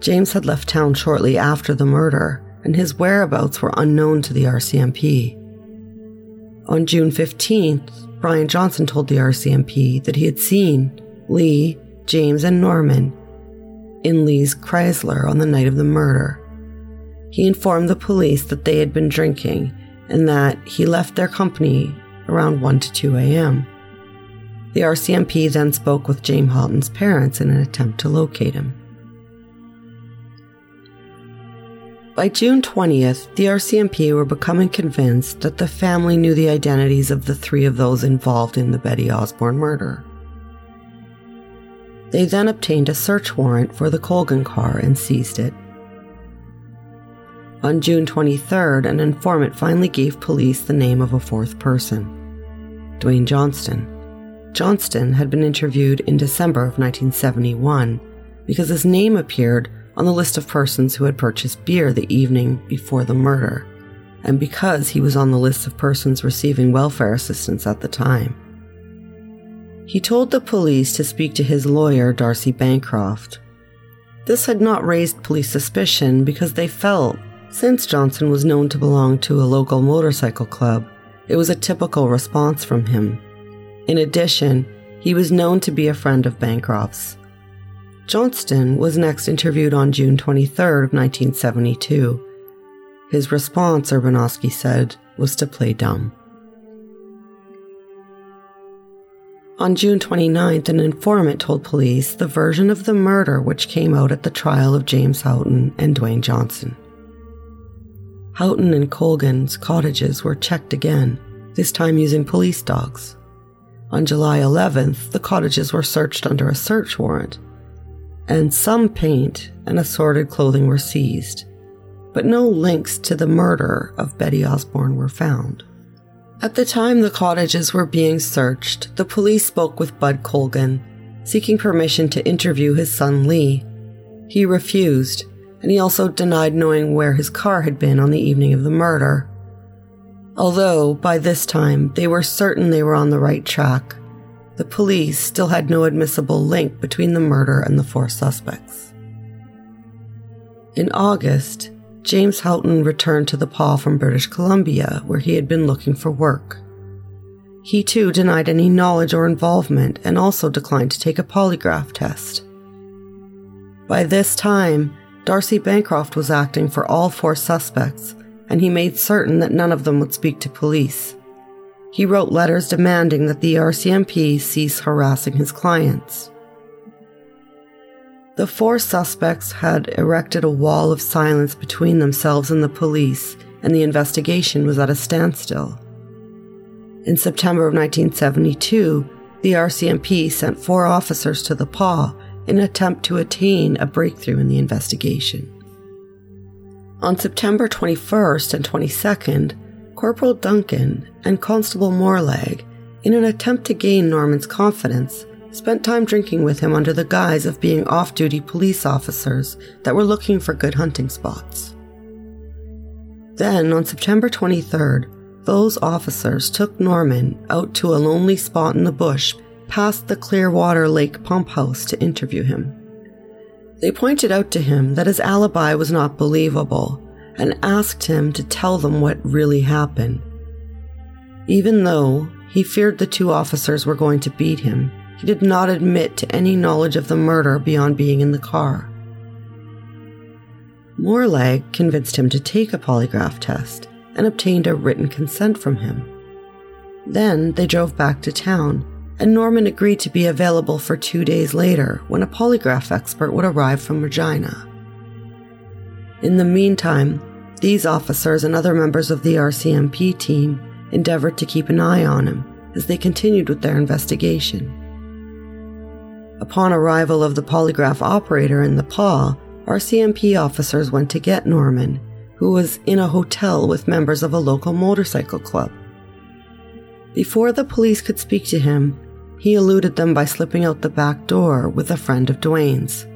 James had left town shortly after the murder, and his whereabouts were unknown to the RCMP. On June 15th, Brian Johnson told the RCMP that he had seen Lee, James, and Norman in Lee's Chrysler on the night of the murder. He informed the police that they had been drinking and that he left their company around 1 to 2 a.m. The RCMP then spoke with James Houghton's parents in an attempt to locate him. By June 20th, the RCMP were becoming convinced that the family knew the identities of the three of those involved in the Betty Osborne murder. They then obtained a search warrant for the Colgan car and seized it. On June 23rd, an informant finally gave police the name of a fourth person Dwayne Johnston. Johnston had been interviewed in December of 1971 because his name appeared on the list of persons who had purchased beer the evening before the murder, and because he was on the list of persons receiving welfare assistance at the time. He told the police to speak to his lawyer, Darcy Bancroft. This had not raised police suspicion because they felt, since Johnston was known to belong to a local motorcycle club, it was a typical response from him. In addition, he was known to be a friend of Bancroft's. Johnston was next interviewed on June 23rd of 1972. His response, Urbanowski said, was to play dumb. On June 29th, an informant told police the version of the murder which came out at the trial of James Houghton and Dwayne Johnston. Houghton and Colgan's cottages were checked again, this time using police dogs. On July 11th, the cottages were searched under a search warrant and some paint and assorted clothing were seized, but no links to the murder of Betty Osborne were found. At the time the cottages were being searched, the police spoke with Bud Colgan, seeking permission to interview his son Lee. He refused, and he also denied knowing where his car had been on the evening of the murder. Although, by this time, they were certain they were on the right track, the police still had no admissible link between the murder and the four suspects. In August, James Houghton returned to the Pas from British Columbia, where he had been looking for work. He too denied any knowledge or involvement and also declined to take a polygraph test. By this time, Darcy Bancroft was acting for all four suspects, and he made certain that none of them would speak to police. He wrote letters demanding that the RCMP cease harassing his clients. The four suspects had erected a wall of silence between themselves and the police, and the investigation was at a standstill. In September of 1972, the RCMP sent four officers to the Pas in an attempt to attain a breakthrough in the investigation. On September 21st and 22nd, Corporal Duncan and Constable Morlag, in an attempt to gain Norman's confidence, spent time drinking with him under the guise of being off duty police officers that were looking for good hunting spots. Then, on September 23rd, those officers took Norman out to a lonely spot in the bush past the Clearwater Lake pump house to interview him. They pointed out to him that his alibi was not believable and asked him to tell them what really happened. Even though he feared the two officers were going to beat him, he did not admit to any knowledge of the murder beyond being in the car. Morlag convinced him to take a polygraph test and obtained a written consent from him. Then they drove back to town, and Norman agreed to be available for two days later when a polygraph expert would arrive from Regina. In the meantime, these officers and other members of the RCMP team endeavored to keep an eye on him as they continued with their investigation. Upon arrival of the polygraph operator in the Pas, RCMP officers went to get Norman, who was in a hotel with members of a local motorcycle club. Before the police could speak to him, he eluded them by slipping out the back door with a friend of Dwayne's.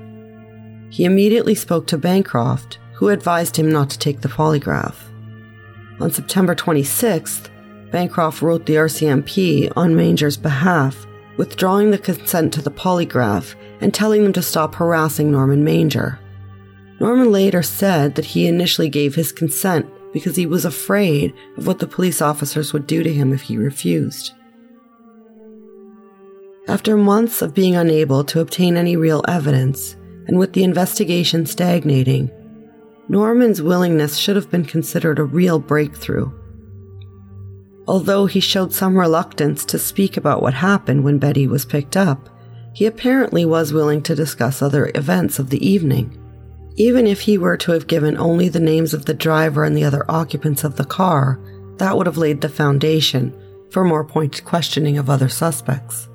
He immediately spoke to Bancroft, who advised him not to take the polygraph. On September 26th, Bancroft wrote the RCMP on Manger's behalf, withdrawing the consent to the polygraph and telling them to stop harassing Norman Manger. Norman later said that he initially gave his consent because he was afraid of what the police officers would do to him if he refused. After months of being unable to obtain any real evidence, and with the investigation stagnating, Norman's willingness should have been considered a real breakthrough. Although he showed some reluctance to speak about what happened when Betty was picked up, he apparently was willing to discuss other events of the evening. Even if he were to have given only the names of the driver and the other occupants of the car, that would have laid the foundation for more pointed questioning of other suspects.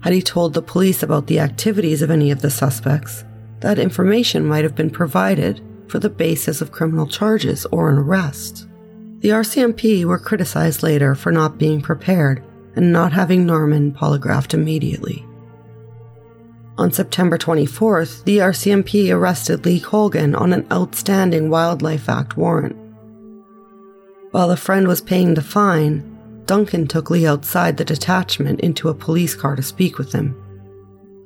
Had he told the police about the activities of any of the suspects, that information might have been provided for the basis of criminal charges or an arrest. The RCMP were criticized later for not being prepared and not having Norman polygraphed immediately. On September 24th, the RCMP arrested Lee Colgan on an outstanding Wildlife Act warrant. While the friend was paying the fine, Duncan took Lee outside the detachment into a police car to speak with him.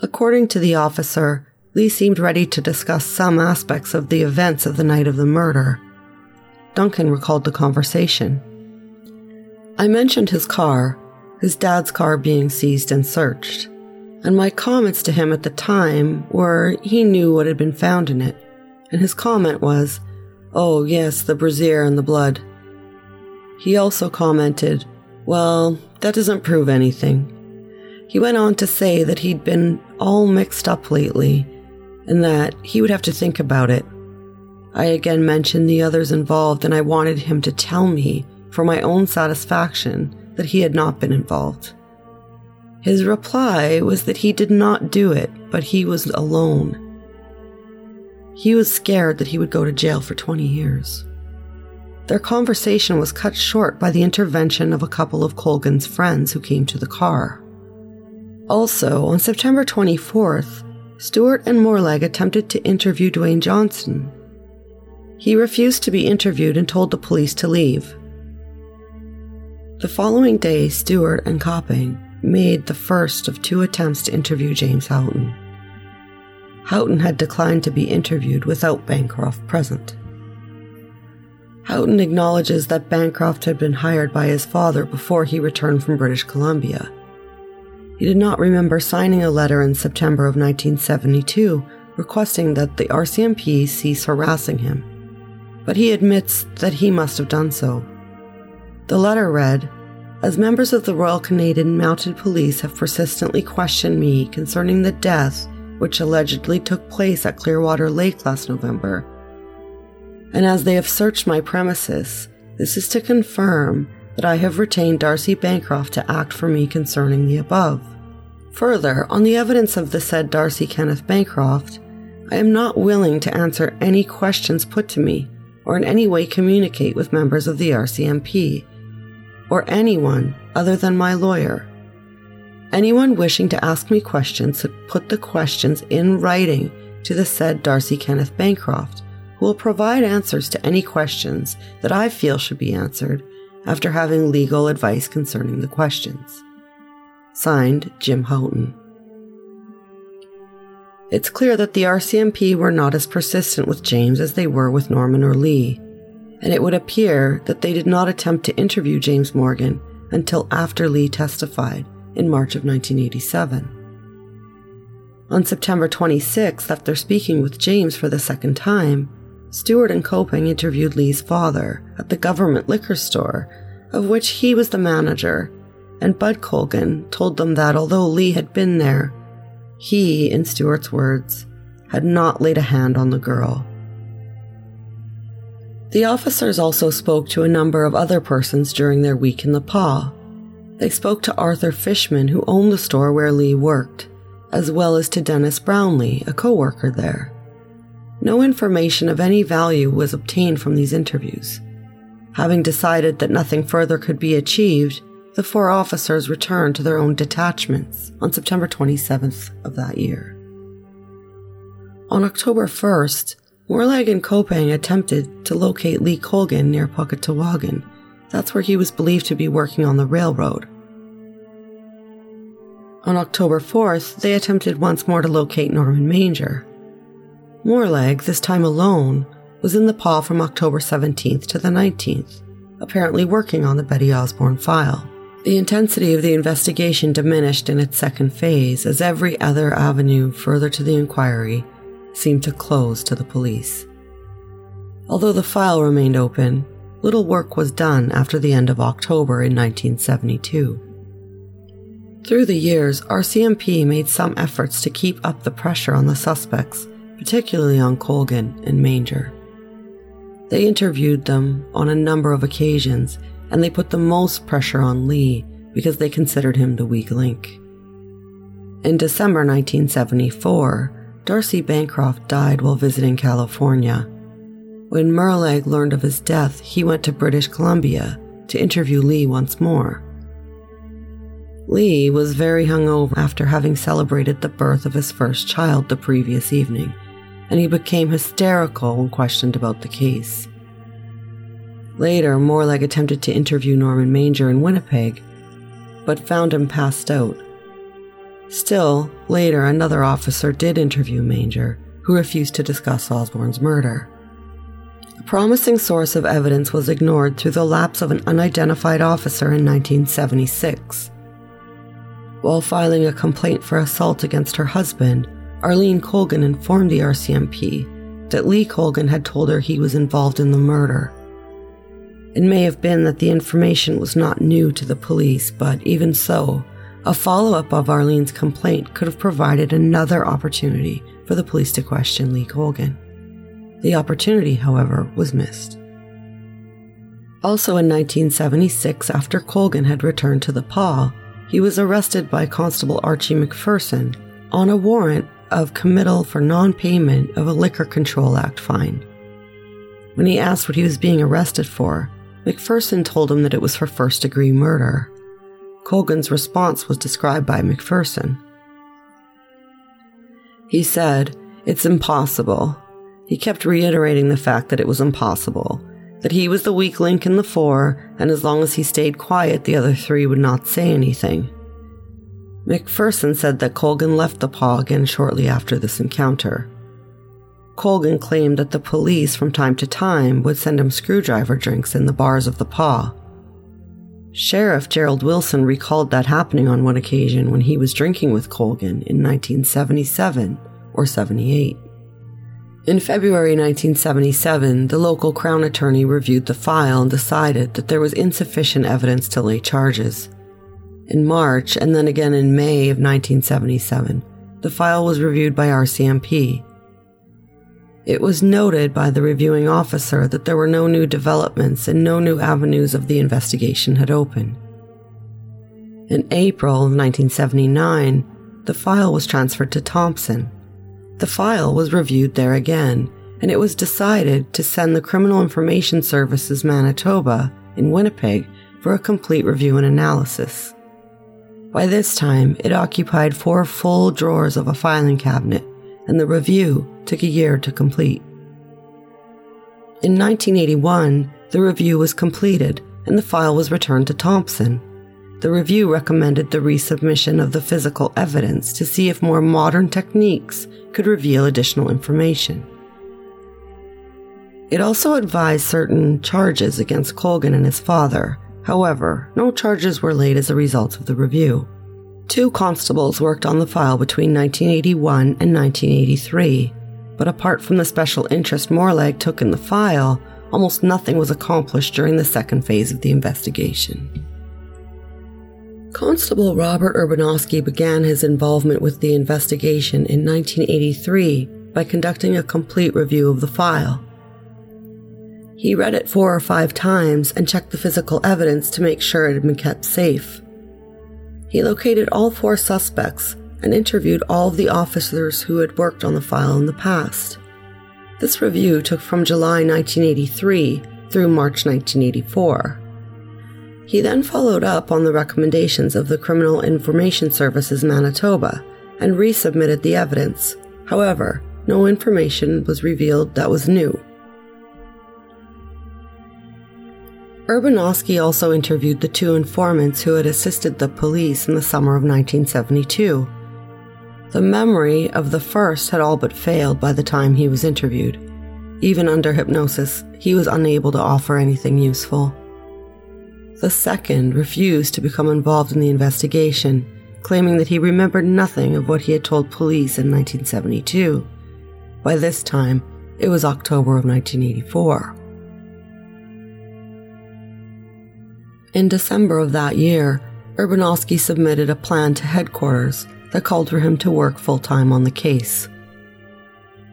According to the officer, Lee seemed ready to discuss some aspects of the events of the night of the murder. Duncan recalled the conversation. I mentioned his car, his dad's car being seized and searched, and my comments to him at the time were he knew what had been found in it, and his comment was, Oh, yes, the brassiere and the blood. He also commented, well, that doesn't prove anything. He went on to say that he'd been all mixed up lately and that he would have to think about it. I again mentioned the others involved and I wanted him to tell me, for my own satisfaction, that he had not been involved. His reply was that he did not do it, but he was alone. He was scared that he would go to jail for 20 years. Their conversation was cut short by the intervention of a couple of Colgan's friends who came to the car. Also, on September 24th, Stewart and Morleg attempted to interview Dwayne Johnston. He refused to be interviewed and told the police to leave. The following day, Stewart and Copping made the first of two attempts to interview James Houghton. Houghton had declined to be interviewed without Bancroft present. Houghton acknowledges that Bancroft had been hired by his father before he returned from British Columbia. He did not remember signing a letter in September of 1972 requesting that the RCMP cease harassing him, but he admits that he must have done so. The letter read, As members of the Royal Canadian Mounted Police have persistently questioned me concerning the death which allegedly took place at Clearwater Lake last November, and as they have searched my premises, this is to confirm that I have retained Darcy Bancroft to act for me concerning the above. Further, on the evidence of the said Darcy Kenneth Bancroft, I am not willing to answer any questions put to me or in any way communicate with members of the RCMP or anyone other than my lawyer. Anyone wishing to ask me questions should put the questions in writing to the said Darcy Kenneth Bancroft who will provide answers to any questions that I feel should be answered after having legal advice concerning the questions. Signed, Jim Houghton. It's clear that the RCMP were not as persistent with James as they were with Norman or Lee, and it would appear that they did not attempt to interview James Morgan until after Lee testified in March of 1987. On September 26th, after speaking with James for the second time, Stewart and Copping interviewed Lee's father at the government liquor store, of which he was the manager, and Bud Colgan told them that although Lee had been there, he, in Stewart's words, had not laid a hand on the girl. The officers also spoke to a number of other persons during their week in the Pas. They spoke to Arthur Fishman, who owned the store where Lee worked, as well as to Dennis Brownlee, a co worker there. No information of any value was obtained from these interviews. Having decided that nothing further could be achieved, the four officers returned to their own detachments on September 27th of that year. On October 1st, Morlag and Kopang attempted to locate Lee Colgan near Pukatawagan. That's where he was believed to be working on the railroad. On October 4th, they attempted once more to locate Norman Manger. Morlag, this time alone, was in the Pas from October 17th to the 19th, apparently working on the Betty Osborne file. The intensity of the investigation diminished in its second phase as every other avenue further to the inquiry seemed to close to the police. Although the file remained open, little work was done after the end of October in 1972. Through the years, RCMP made some efforts to keep up the pressure on the suspects, particularly on Colgan and Manger. They interviewed them on a number of occasions, and they put the most pressure on Lee because they considered him the weak link. In December 1974, Darcy Bancroft died while visiting California. When Morlag learned of his death, he went to British Columbia to interview Lee once more. Lee was very hungover after having celebrated the birth of his first child the previous evening, and he became hysterical when questioned about the case. Later, Morlag attempted to interview Norman Manger in Winnipeg, but found him passed out. Still, later, another officer did interview Manger, who refused to discuss Osborne's murder. A promising source of evidence was ignored through the lapse of an unidentified officer in 1976. While filing a complaint for assault against her husband, Arlene Colgan informed the RCMP that Lee Colgan had told her he was involved in the murder. It may have been that the information was not new to the police, but even so, a follow up of Arlene's complaint could have provided another opportunity for the police to question Lee Colgan. The opportunity, however, was missed. Also in 1976, after Colgan had returned to the Pas, he was arrested by Constable Archie McPherson on a warrant of committal for non payment of a Liquor Control Act fine. When he asked what he was being arrested for, McPherson told him that it was for first degree murder. Colgan's response was described by McPherson. He said, It's impossible. He kept reiterating the fact that it was impossible, that he was the weak link in the four, and as long as he stayed quiet, the other three would not say anything. McPherson said that Colgan left the Pas again shortly after this encounter. Colgan claimed that the police from time to time would send him screwdriver drinks in the bars of the Pas. Sheriff Gerald Wilson recalled that happening on one occasion when he was drinking with Colgan in 1977 or 78. In February 1977, the local Crown attorney reviewed the file and decided that there was insufficient evidence to lay charges. In March and then again in May of 1977, the file was reviewed by RCMP. It was noted by the reviewing officer that there were no new developments and no new avenues of the investigation had opened. In April of 1979, the file was transferred to Thompson the file was reviewed there again, and it was decided to send the Criminal Information Services Manitoba in Winnipeg for a complete review and analysis. By this time, it occupied four full drawers of a filing cabinet, and the review took a year to complete. In 1981, the review was completed and the file was returned to Thompson. The review recommended the resubmission of the physical evidence to see if more modern techniques could reveal additional information. It also advised certain charges against Colgan and his father. However, no charges were laid as a result of the review. Two constables worked on the file between 1981 and 1983, but apart from the special interest Morlag took in the file, almost nothing was accomplished during the second phase of the investigation. Constable Robert Urbanowski began his involvement with the investigation in 1983 by conducting a complete review of the file. He read it four or five times and checked the physical evidence to make sure it had been kept safe. He located all four suspects and interviewed all of the officers who had worked on the file in the past. This review took from July 1983 through March 1984. He then followed up on the recommendations of the Criminal Information Services Manitoba and resubmitted the evidence. However, no information was revealed that was new. Urbanowski also interviewed the two informants who had assisted the police in the summer of 1972. The memory of the first had all but failed by the time he was interviewed. Even under hypnosis, he was unable to offer anything useful. The second refused to become involved in the investigation, claiming that he remembered nothing of what he had told police in 1972. By this time, it was October of 1984. In December of that year, Urbanowski submitted a plan to headquarters that called for him to work full time on the case.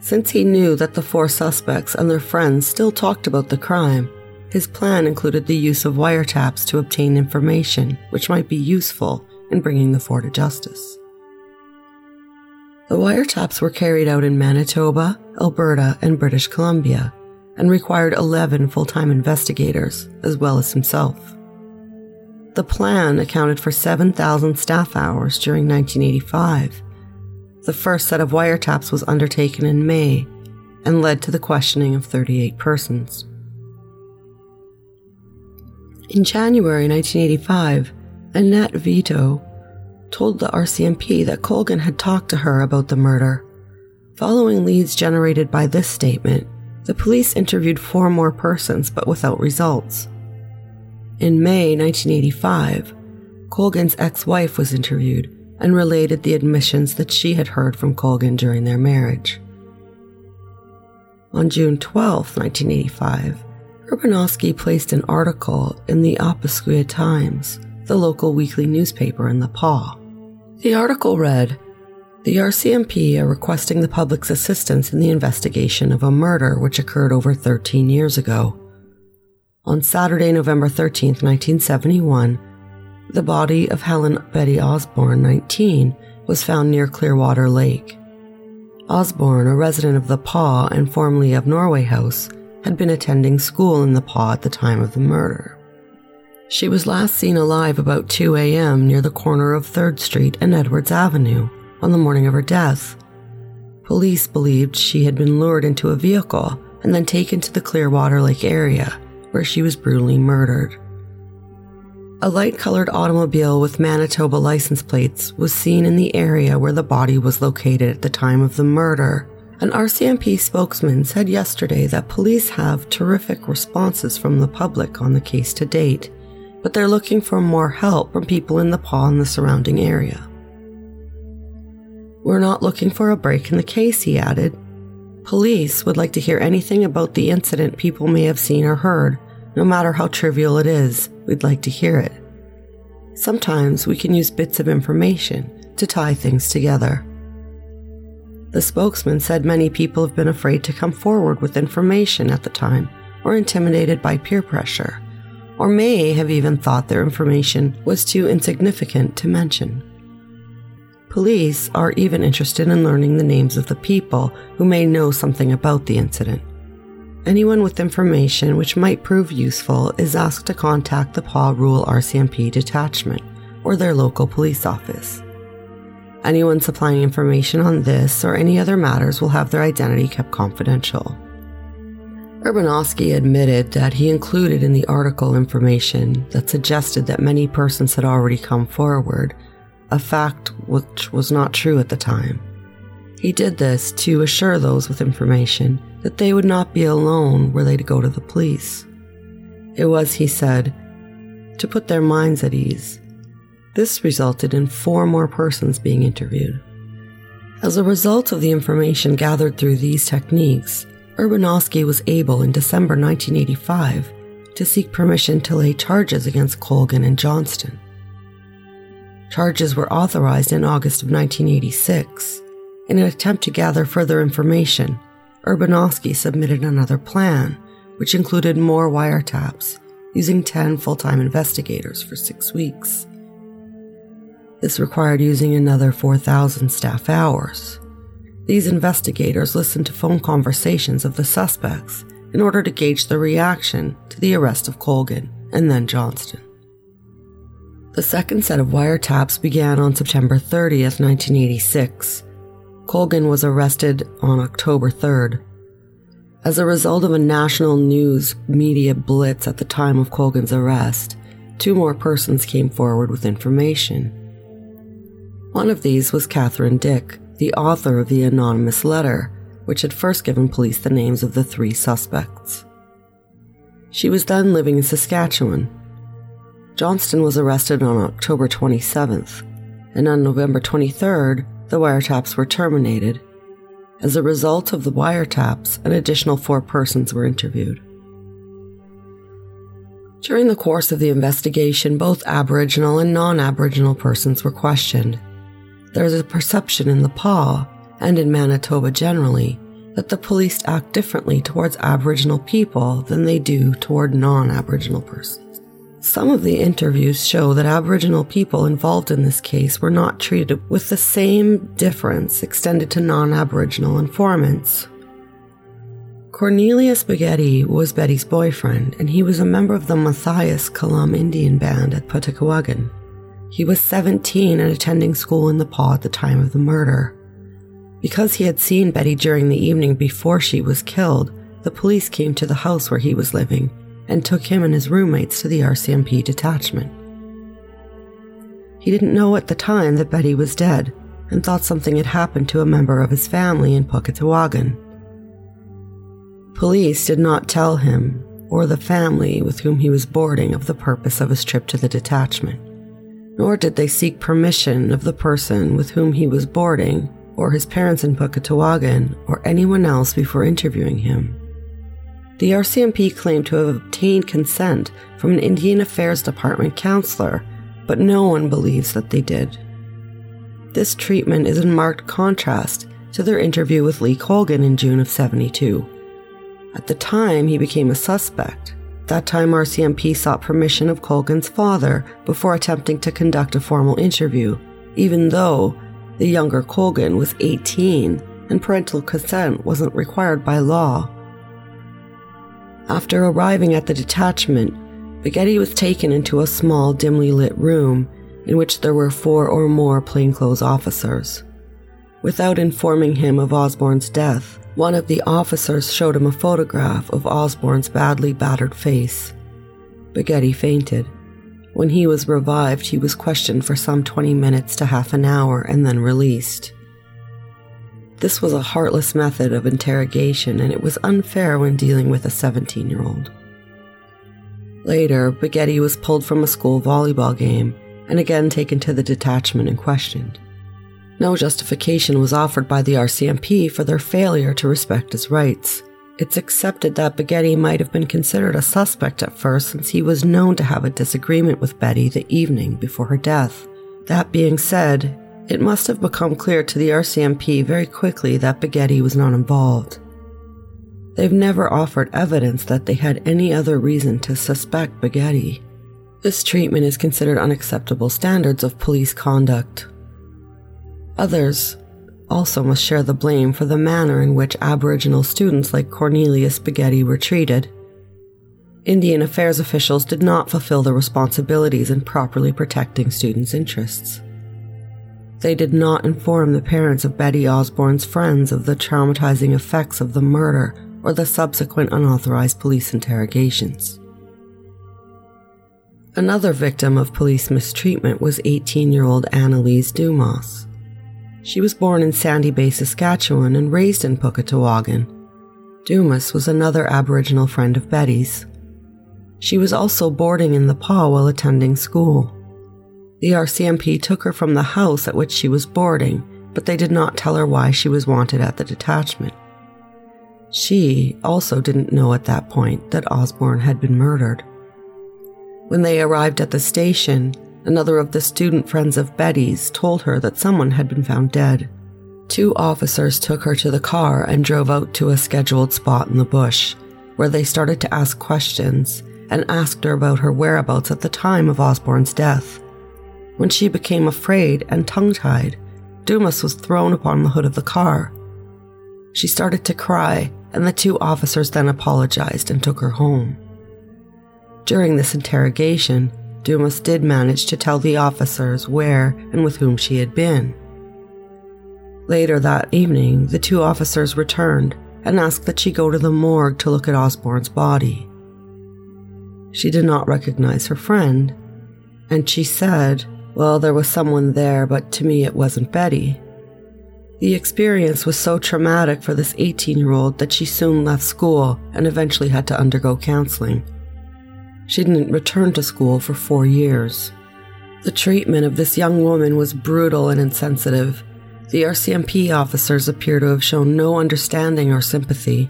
Since he knew that the four suspects and their friends still talked about the crime, his plan included the use of wiretaps to obtain information which might be useful in bringing the four to justice. The wiretaps were carried out in Manitoba, Alberta, and British Columbia and required 11 full time investigators, as well as himself. The plan accounted for 7,000 staff hours during 1985. The first set of wiretaps was undertaken in May and led to the questioning of 38 persons. In January 1985, Annette Vito told the RCMP that Colgan had talked to her about the murder. Following leads generated by this statement, the police interviewed four more persons but without results. In May 1985, Colgan's ex wife was interviewed and related the admissions that she had heard from Colgan during their marriage. On June 12, 1985, Urbanowski placed an article in the Opasquia Times, the local weekly newspaper in the Pas. The article read, the RCMP are requesting the public's assistance in the investigation of a murder which occurred over 13 years ago. On Saturday, November 13, 1971, the body of Helen Betty Osborne, 19, was found near Clearwater Lake. Osborne, a resident of the Pas and formerly of Norway House, had been attending school in the Pas at the time of the murder. She was last seen alive about 2 a.m. near the corner of 3rd Street and Edwards Avenue on the morning of her death. Police believed she had been lured into a vehicle and then taken to the Clearwater Lake area where she was brutally murdered. A light colored automobile with Manitoba license plates was seen in the area where the body was located at the time of the murder. An RCMP spokesman said yesterday that police have terrific responses from the public on the case to date, but they're looking for more help from people in the Pas and the surrounding area. We're not looking for a break in the case, he added. Police would like to hear anything about the incident people may have seen or heard, no matter how trivial it is, we'd like to hear it. Sometimes we can use bits of information to tie things together. The spokesman said many people have been afraid to come forward with information at the time or intimidated by peer pressure, or may have even thought their information was too insignificant to mention. Police are even interested in learning the names of the people who may know something about the incident. Anyone with information which might prove useful is asked to contact the Pas Rural RCMP detachment or their local police office. Anyone supplying information on this or any other matters will have their identity kept confidential. Urbanowski admitted that he included in the article information that suggested that many persons had already come forward a fact which was not true at the time. He did this to assure those with information that they would not be alone were they to go to the police. It was, he said, to put their minds at ease. This resulted in four more persons being interviewed. As a result of the information gathered through these techniques, Urbanowski was able in December 1985 to seek permission to lay charges against Colgan and Johnston. Charges were authorized in August of 1986. In an attempt to gather further information, Urbanowski submitted another plan, which included more wiretaps, using 10 full time investigators for six weeks. This required using another 4,000 staff hours. These investigators listened to phone conversations of the suspects in order to gauge their reaction to the arrest of Colgan and then Johnston. The second set of wiretaps began on September 30th, 1986. Colgan was arrested on October 3rd. As a result of a national news media blitz at the time of Colgan's arrest, two more persons came forward with information. One of these was Catherine Dick, the author of the anonymous letter, which had first given police the names of the three suspects. She was then living in Saskatchewan. Johnston was arrested on October 27th, and on November 23rd, the wiretaps were terminated. As a result of the wiretaps, an additional four persons were interviewed. During the course of the investigation, both Aboriginal and non Aboriginal persons were questioned. There is a perception in the Pas, and in Manitoba generally, that the police act differently towards Aboriginal people than they do toward non Aboriginal persons. Some of the interviews show that Aboriginal people involved in this case were not treated with the same difference extended to non Aboriginal informants. Cornelius Bighetty was Betty's boyfriend, and he was a member of the Mathias Colomb Indian band at Pukatawagan. He was 17 and attending school in the Pas at the time of the murder. Because he had seen Betty during the evening before she was killed, the police came to the house where he was living and took him and his roommates to the RCMP detachment. He didn't know at the time that Betty was dead and thought something had happened to a member of his family in Pukatawagan. Police did not tell him or the family with whom he was boarding of the purpose of his trip to the detachment, nor did they seek permission of the person with whom he was boarding or his parents in Pukatawagan or anyone else before interviewing him. The RCMP claimed to have obtained consent from an Indian Affairs Department counselor, but no one believes that they did. This treatment is in marked contrast to their interview with Lee Colgan in June of 72. At the time, he became a suspect. That time, RCMP sought permission of Colgan's father before attempting to conduct a formal interview, even though the younger Colgan was 18 and parental consent wasn't required by law. After arriving at the detachment, Bighetty was taken into a small, dimly lit room in which there were four or more plainclothes officers. Without informing him of Osborne's death, one of the officers showed him a photograph of Osborne's badly battered face. Bighetty fainted. When he was revived, he was questioned for some 20 minutes to half an hour and then released. This was a heartless method of interrogation, and it was unfair when dealing with a 17 year old. Later, Bighetty was pulled from a school volleyball game and again taken to the detachment and questioned. No justification was offered by the RCMP for their failure to respect his rights. It's accepted that Bighetty might have been considered a suspect at first since he was known to have a disagreement with Betty the evening before her death. That being said, it must have become clear to the RCMP very quickly that Bighetty was not involved. They've never offered evidence that they had any other reason to suspect Bighetty. This treatment is considered unacceptable standards of police conduct. Others also must share the blame for the manner in which Aboriginal students like Cornelius Bighetty were treated. Indian Affairs officials did not fulfill their responsibilities in properly protecting students' interests. They did not inform the parents of Betty Osborne's friends of the traumatizing effects of the murder or the subsequent unauthorized police interrogations. Another victim of police mistreatment was 18 year old Annalise Dumas. She was born in Sandy Bay, Saskatchewan, and raised in Pukatawagan. Dumas was another Aboriginal friend of Betty's. She was also boarding in the Pas while attending school. The RCMP took her from the house at which she was boarding, but they did not tell her why she was wanted at the detachment. She also didn't know at that point that Osborne had been murdered. When they arrived at the station, another of the student friends of Betty's told her that someone had been found dead. Two officers took her to the car and drove out to a scheduled spot in the bush, where they started to ask questions and asked her about her whereabouts at the time of Osborne's death. When she became afraid and tongue tied, Dumas was thrown upon the hood of the car. She started to cry, and the two officers then apologized and took her home. During this interrogation, Dumas did manage to tell the officers where and with whom she had been. Later that evening, the two officers returned and asked that she go to the morgue to look at Osborne's body. She did not recognize her friend, and she said, Well, there was someone there, but to me it wasn't Betty. The experience was so traumatic for this 18 year old that she soon left school and eventually had to undergo counseling. She didn't return to school for four years. The treatment of this young woman was brutal and insensitive. The RCMP officers appear to have shown no understanding or sympathy.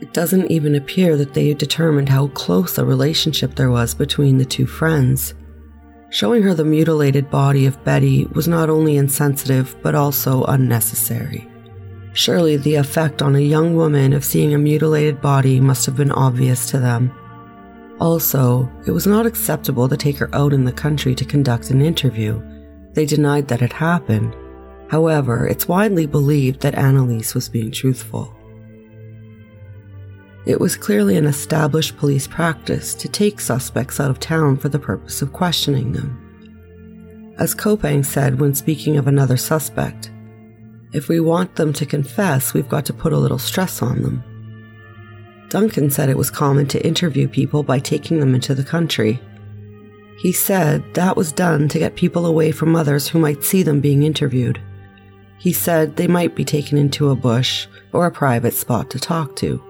It doesn't even appear that they determined how close a relationship there was between the two friends. Showing her the mutilated body of Betty was not only insensitive, but also unnecessary. Surely the effect on a young woman of seeing a mutilated body must have been obvious to them. Also, it was not acceptable to take her out in the country to conduct an interview. They denied that it happened. However, it's widely believed that Annalise was being truthful. It was clearly an established police practice to take suspects out of town for the purpose of questioning them. As Kopang said when speaking of another suspect, if we want them to confess, we've got to put a little stress on them. Duncan said it was common to interview people by taking them into the country. He said that was done to get people away from others who might see them being interviewed. He said they might be taken into a bush or a private spot to talk to.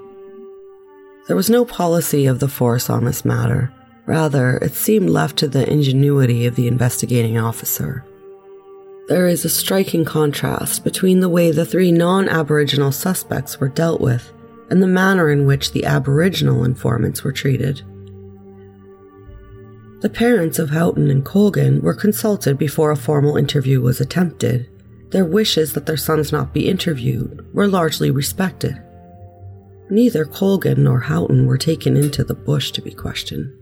There was no policy of the force on this matter. Rather, it seemed left to the ingenuity of the investigating officer. There is a striking contrast between the way the three non Aboriginal suspects were dealt with and the manner in which the Aboriginal informants were treated. The parents of Houghton and Colgan were consulted before a formal interview was attempted. Their wishes that their sons not be interviewed were largely respected. Neither Colgan nor Houghton were taken into the bush to be questioned.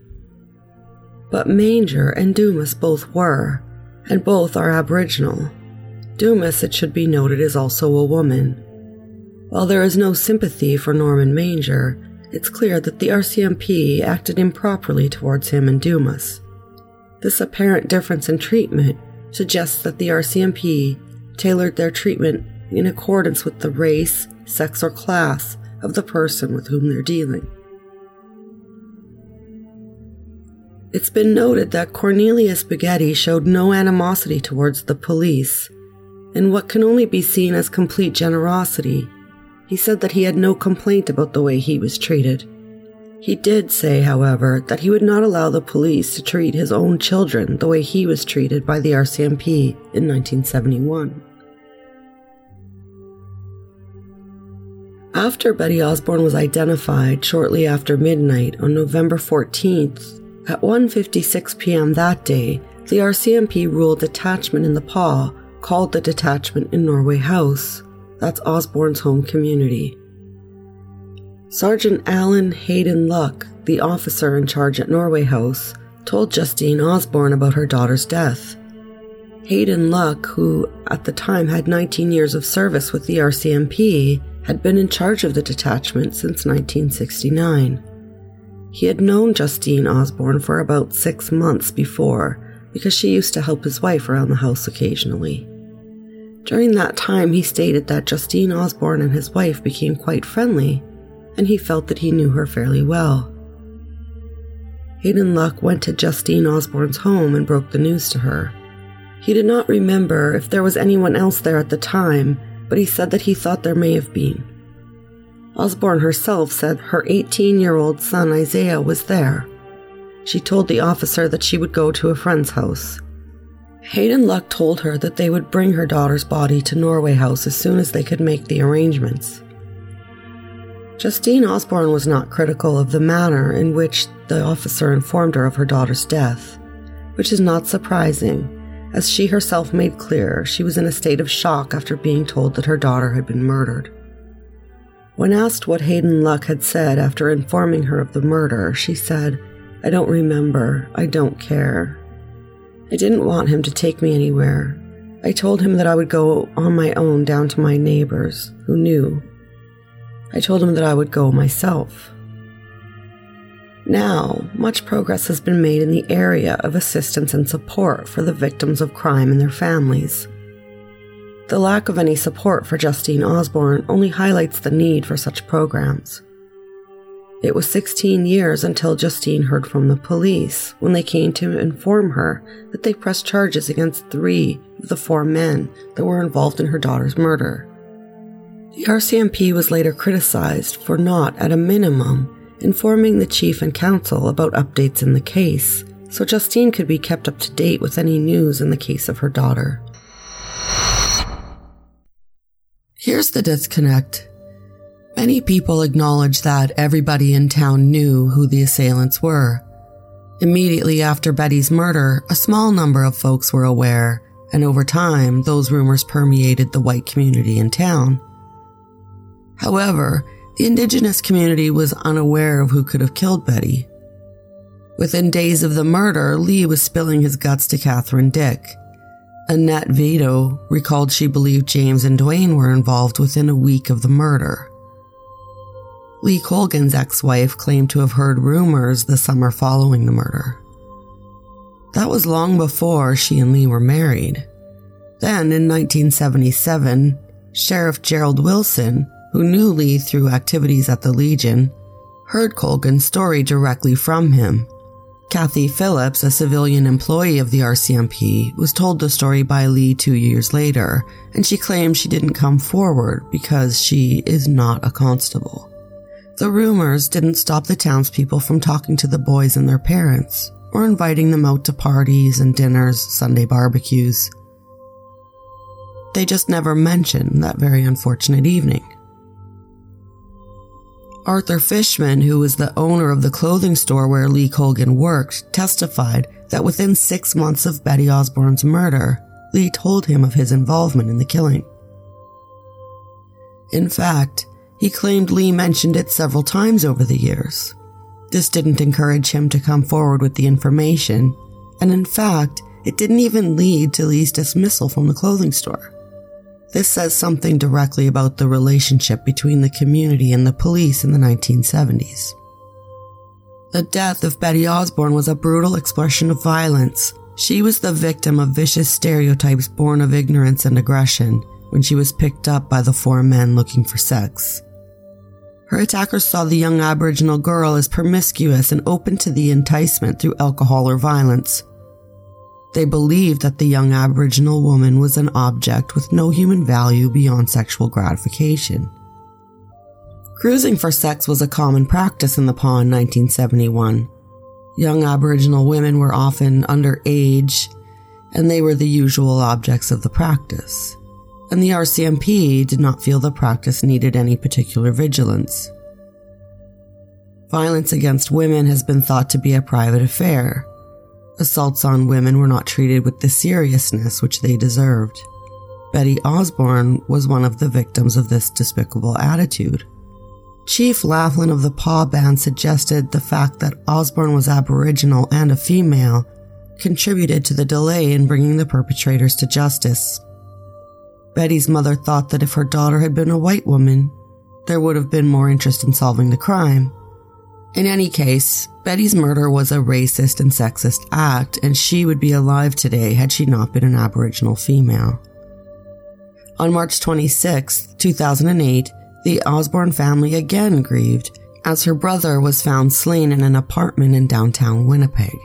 But Manger and Dumas both were, and both are Aboriginal. Dumas, it should be noted, is also a woman. While there is no sympathy for Norman Manger, it's clear that the RCMP acted improperly towards him and Dumas. This apparent difference in treatment suggests that the RCMP tailored their treatment in accordance with the race, sex, or class of the person with whom they're dealing. It's been noted that Cornelius Bighetty showed no animosity towards the police, in what can only be seen as complete generosity. He said that he had no complaint about the way he was treated. He did say, however, that he would not allow the police to treat his own children the way he was treated by the RCMP in 1971. After Betty Osborne was identified shortly after midnight on November 14th, at 1:56 p.m. that day, the RCMP ruled detachment in the Pas called the detachment in Norway House. That's Osborne's home community. Sergeant Alan Hayden Luck, the officer in charge at Norway House, told Justine Osborne about her daughter's death. Hayden Luck, who at the time had 19 years of service with the RCMP, had been in charge of the detachment since 1969. He had known Justine Osborne for about six months before because she used to help his wife around the house occasionally. During that time, he stated that Justine Osborne and his wife became quite friendly, and he felt that he knew her fairly well. Hayden Luck went to Justine Osborne's home and broke the news to her. He did not remember if there was anyone else there at the time, but he said that he thought there may have been. Osborne herself said her 18 year old son Isaiah was there. She told the officer that she would go to a friend's house. Hayden Luck told her that they would bring her daughter's body to Norway House as soon as they could make the arrangements. Justine Osborne was not critical of the manner in which the officer informed her of her daughter's death, which is not surprising as she herself made clear, she was in a state of shock after being told that her daughter had been murdered. When asked what Hayden Luck had said after informing her of the murder, she said, I don't remember. I don't care. I didn't want him to take me anywhere. I told him that I would go on my own down to my neighbors who knew. I told him that I would go myself. Now, much progress has been made in the area of assistance and support for the victims of crime and their families. The lack of any support for Justine Osborne only highlights the need for such programs. It was 16 years until Justine heard from the police when they came to inform her that they pressed charges against three of the four men that were involved in her daughter's murder. The RCMP was later criticized for not, at a minimum, informing the chief and council about updates in the case, so Justine could be kept up to date with any news in the case of her daughter. Here's the disconnect. Many people acknowledge that everybody in town knew who the assailants were. Immediately after Betty's murder, a small number of folks were aware, and over time, those rumors permeated the white community in town. However, the indigenous community was unaware of who could have killed Betty. Within days of the murder, Lee was spilling his guts to Catherine Dick. Annette Vito recalled she believed James and Dwayne were involved within a week of the murder. Lee Colgan's ex wife claimed to have heard rumors the summer following the murder. That was long before she and Lee were married. Then, in 1977, Sheriff Gerald Wilson who knew Lee through activities at the Legion, heard Colgan's story directly from him. Kathy Phillips, a civilian employee of the RCMP, was told the story by Lee two years later, and she claimed she didn't come forward because she is not a constable. The rumors didn't stop the townspeople from talking to the boys and their parents, or inviting them out to parties and dinners, Sunday barbecues. They just never mentioned that very unfortunate evening. Arthur Fishman, who was the owner of the clothing store where Lee Colgan worked, testified that within six months of Betty Osborne's murder, Lee told him of his involvement in the killing. In fact, he claimed Lee mentioned it several times over the years. This didn't encourage him to come forward with the information, and in fact, it didn't even lead to Lee's dismissal from the clothing store. This says something directly about the relationship between the community and the police in the 1970s. The death of Betty Osborne was a brutal expression of violence. She was the victim of vicious stereotypes born of ignorance and aggression when she was picked up by the four men looking for sex. Her attackers saw the young Aboriginal girl as promiscuous and open to the enticement through alcohol or violence. They believed that the young Aboriginal woman was an object with no human value beyond sexual gratification. Cruising for sex was a common practice in the Pas in 1971. Young Aboriginal women were often underage, and they were the usual objects of the practice. And the RCMP did not feel the practice needed any particular vigilance. Violence against women has been thought to be a private affair, Assaults on women were not treated with the seriousness which they deserved. Betty Osborne was one of the victims of this despicable attitude. Chief Lathlin of the Pas Band suggested the fact that Osborne was Aboriginal and a female contributed to the delay in bringing the perpetrators to justice. Betty's mother thought that if her daughter had been a white woman, there would have been more interest in solving the crime. In any case, Betty's murder was a racist and sexist act, and she would be alive today had she not been an Aboriginal female. On March 26, 2008, the Osborne family again grieved as her brother was found slain in an apartment in downtown Winnipeg.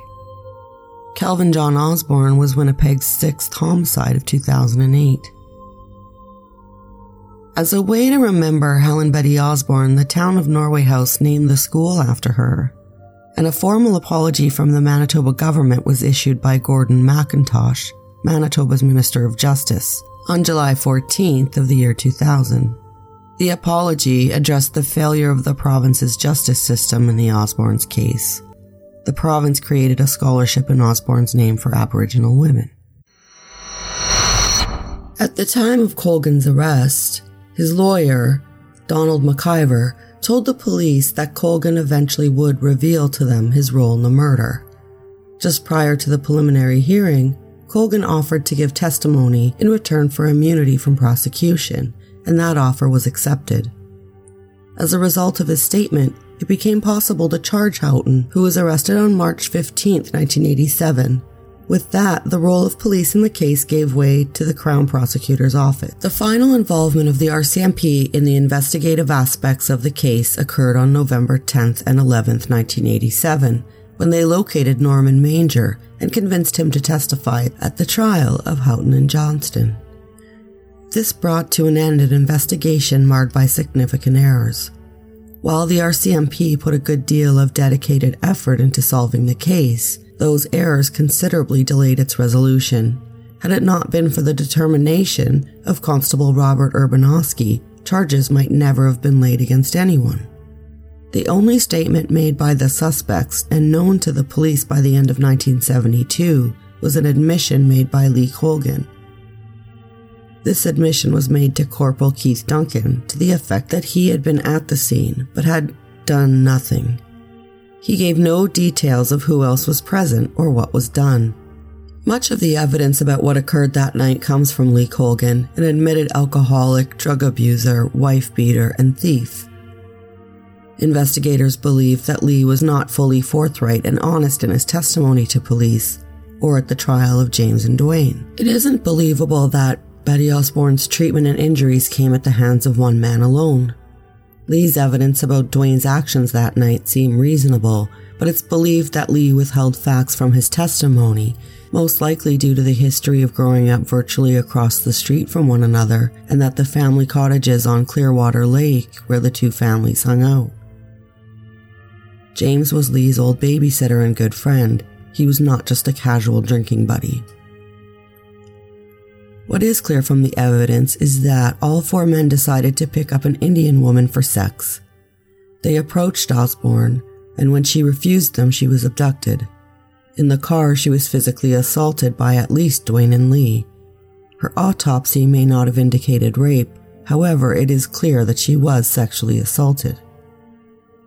Kelvin John Osborne was Winnipeg's sixth homicide of 2008. As a way to remember Helen Betty Osborne, the town of Norway House named the school after her, and a formal apology from the Manitoba government was issued by Gordon Mackintosh, Manitoba's Minister of Justice, on July 14th of the year 2000. The apology addressed the failure of the province's justice system in the Osborne's case. The province created a scholarship in Osborne's name for Aboriginal women. At the time of Colgan's arrest, his lawyer, Donald McIver, told the police that Colgan eventually would reveal to them his role in the murder. Just prior to the preliminary hearing, Colgan offered to give testimony in return for immunity from prosecution, and that offer was accepted. As a result of his statement, it became possible to charge Houghton, who was arrested on March 15, 1987. With that, the role of police in the case gave way to the Crown Prosecutor's Office. The final involvement of the RCMP in the investigative aspects of the case occurred on November 10th and 11th, 1987, when they located Norman Manger and convinced him to testify at the trial of Houghton and Johnston. This brought to an end an investigation marred by significant errors. While the RCMP put a good deal of dedicated effort into solving the case, those errors considerably delayed its resolution. Had it not been for the determination of Constable Robert Urbanowski, charges might never have been laid against anyone. The only statement made by the suspects and known to the police by the end of 1972 was an admission made by Lee Colgan. This admission was made to Corporal Keith Duncan to the effect that he had been at the scene but had done nothing. He gave no details of who else was present or what was done. Much of the evidence about what occurred that night comes from Lee Colgan, an admitted alcoholic, drug abuser, wife beater, and thief. Investigators believe that Lee was not fully forthright and honest in his testimony to police or at the trial of James and Dwayne. It isn't believable that Betty Osborne's treatment and injuries came at the hands of one man alone. Lee's evidence about Dwayne's actions that night seem reasonable, but it's believed that Lee withheld facts from his testimony, most likely due to the history of growing up virtually across the street from one another and that the family cottages on Clearwater Lake where the two families hung out. James was Lee's old babysitter and good friend. He was not just a casual drinking buddy. What is clear from the evidence is that all four men decided to pick up an Indian woman for sex. They approached Osborne, and when she refused them, she was abducted. In the car, she was physically assaulted by at least Dwayne and Lee. Her autopsy may not have indicated rape, however, it is clear that she was sexually assaulted.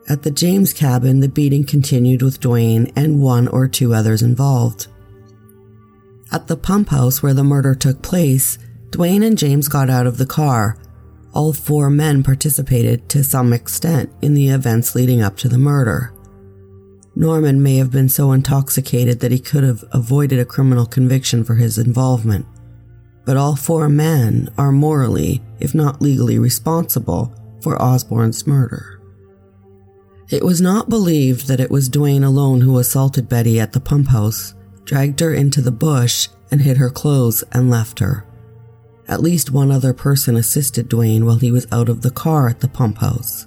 At the James cabin, the beating continued with Dwayne and one or two others involved. At the pump house where the murder took place, Dwayne and James got out of the car. All four men participated to some extent in the events leading up to the murder. Norman may have been so intoxicated that he could have avoided a criminal conviction for his involvement. But all four men are morally, if not legally, responsible for Osborne's murder. It was not believed that it was Dwayne alone who assaulted Betty at the pump house, dragged her into the bush, and hid her clothes and left her. At least one other person assisted Dwayne while he was out of the car at the pump house.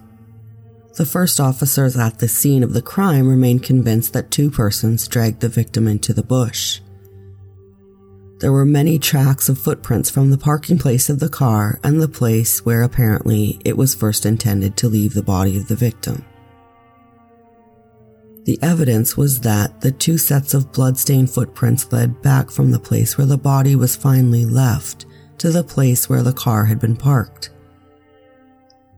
The first officers at the scene of the crime remained convinced that two persons dragged the victim into the bush. There were many tracks of footprints from the parking place of the car and the place where apparently it was first intended to leave the body of the victim. The evidence was that the two sets of bloodstained footprints led back from the place where the body was finally left to the place where the car had been parked.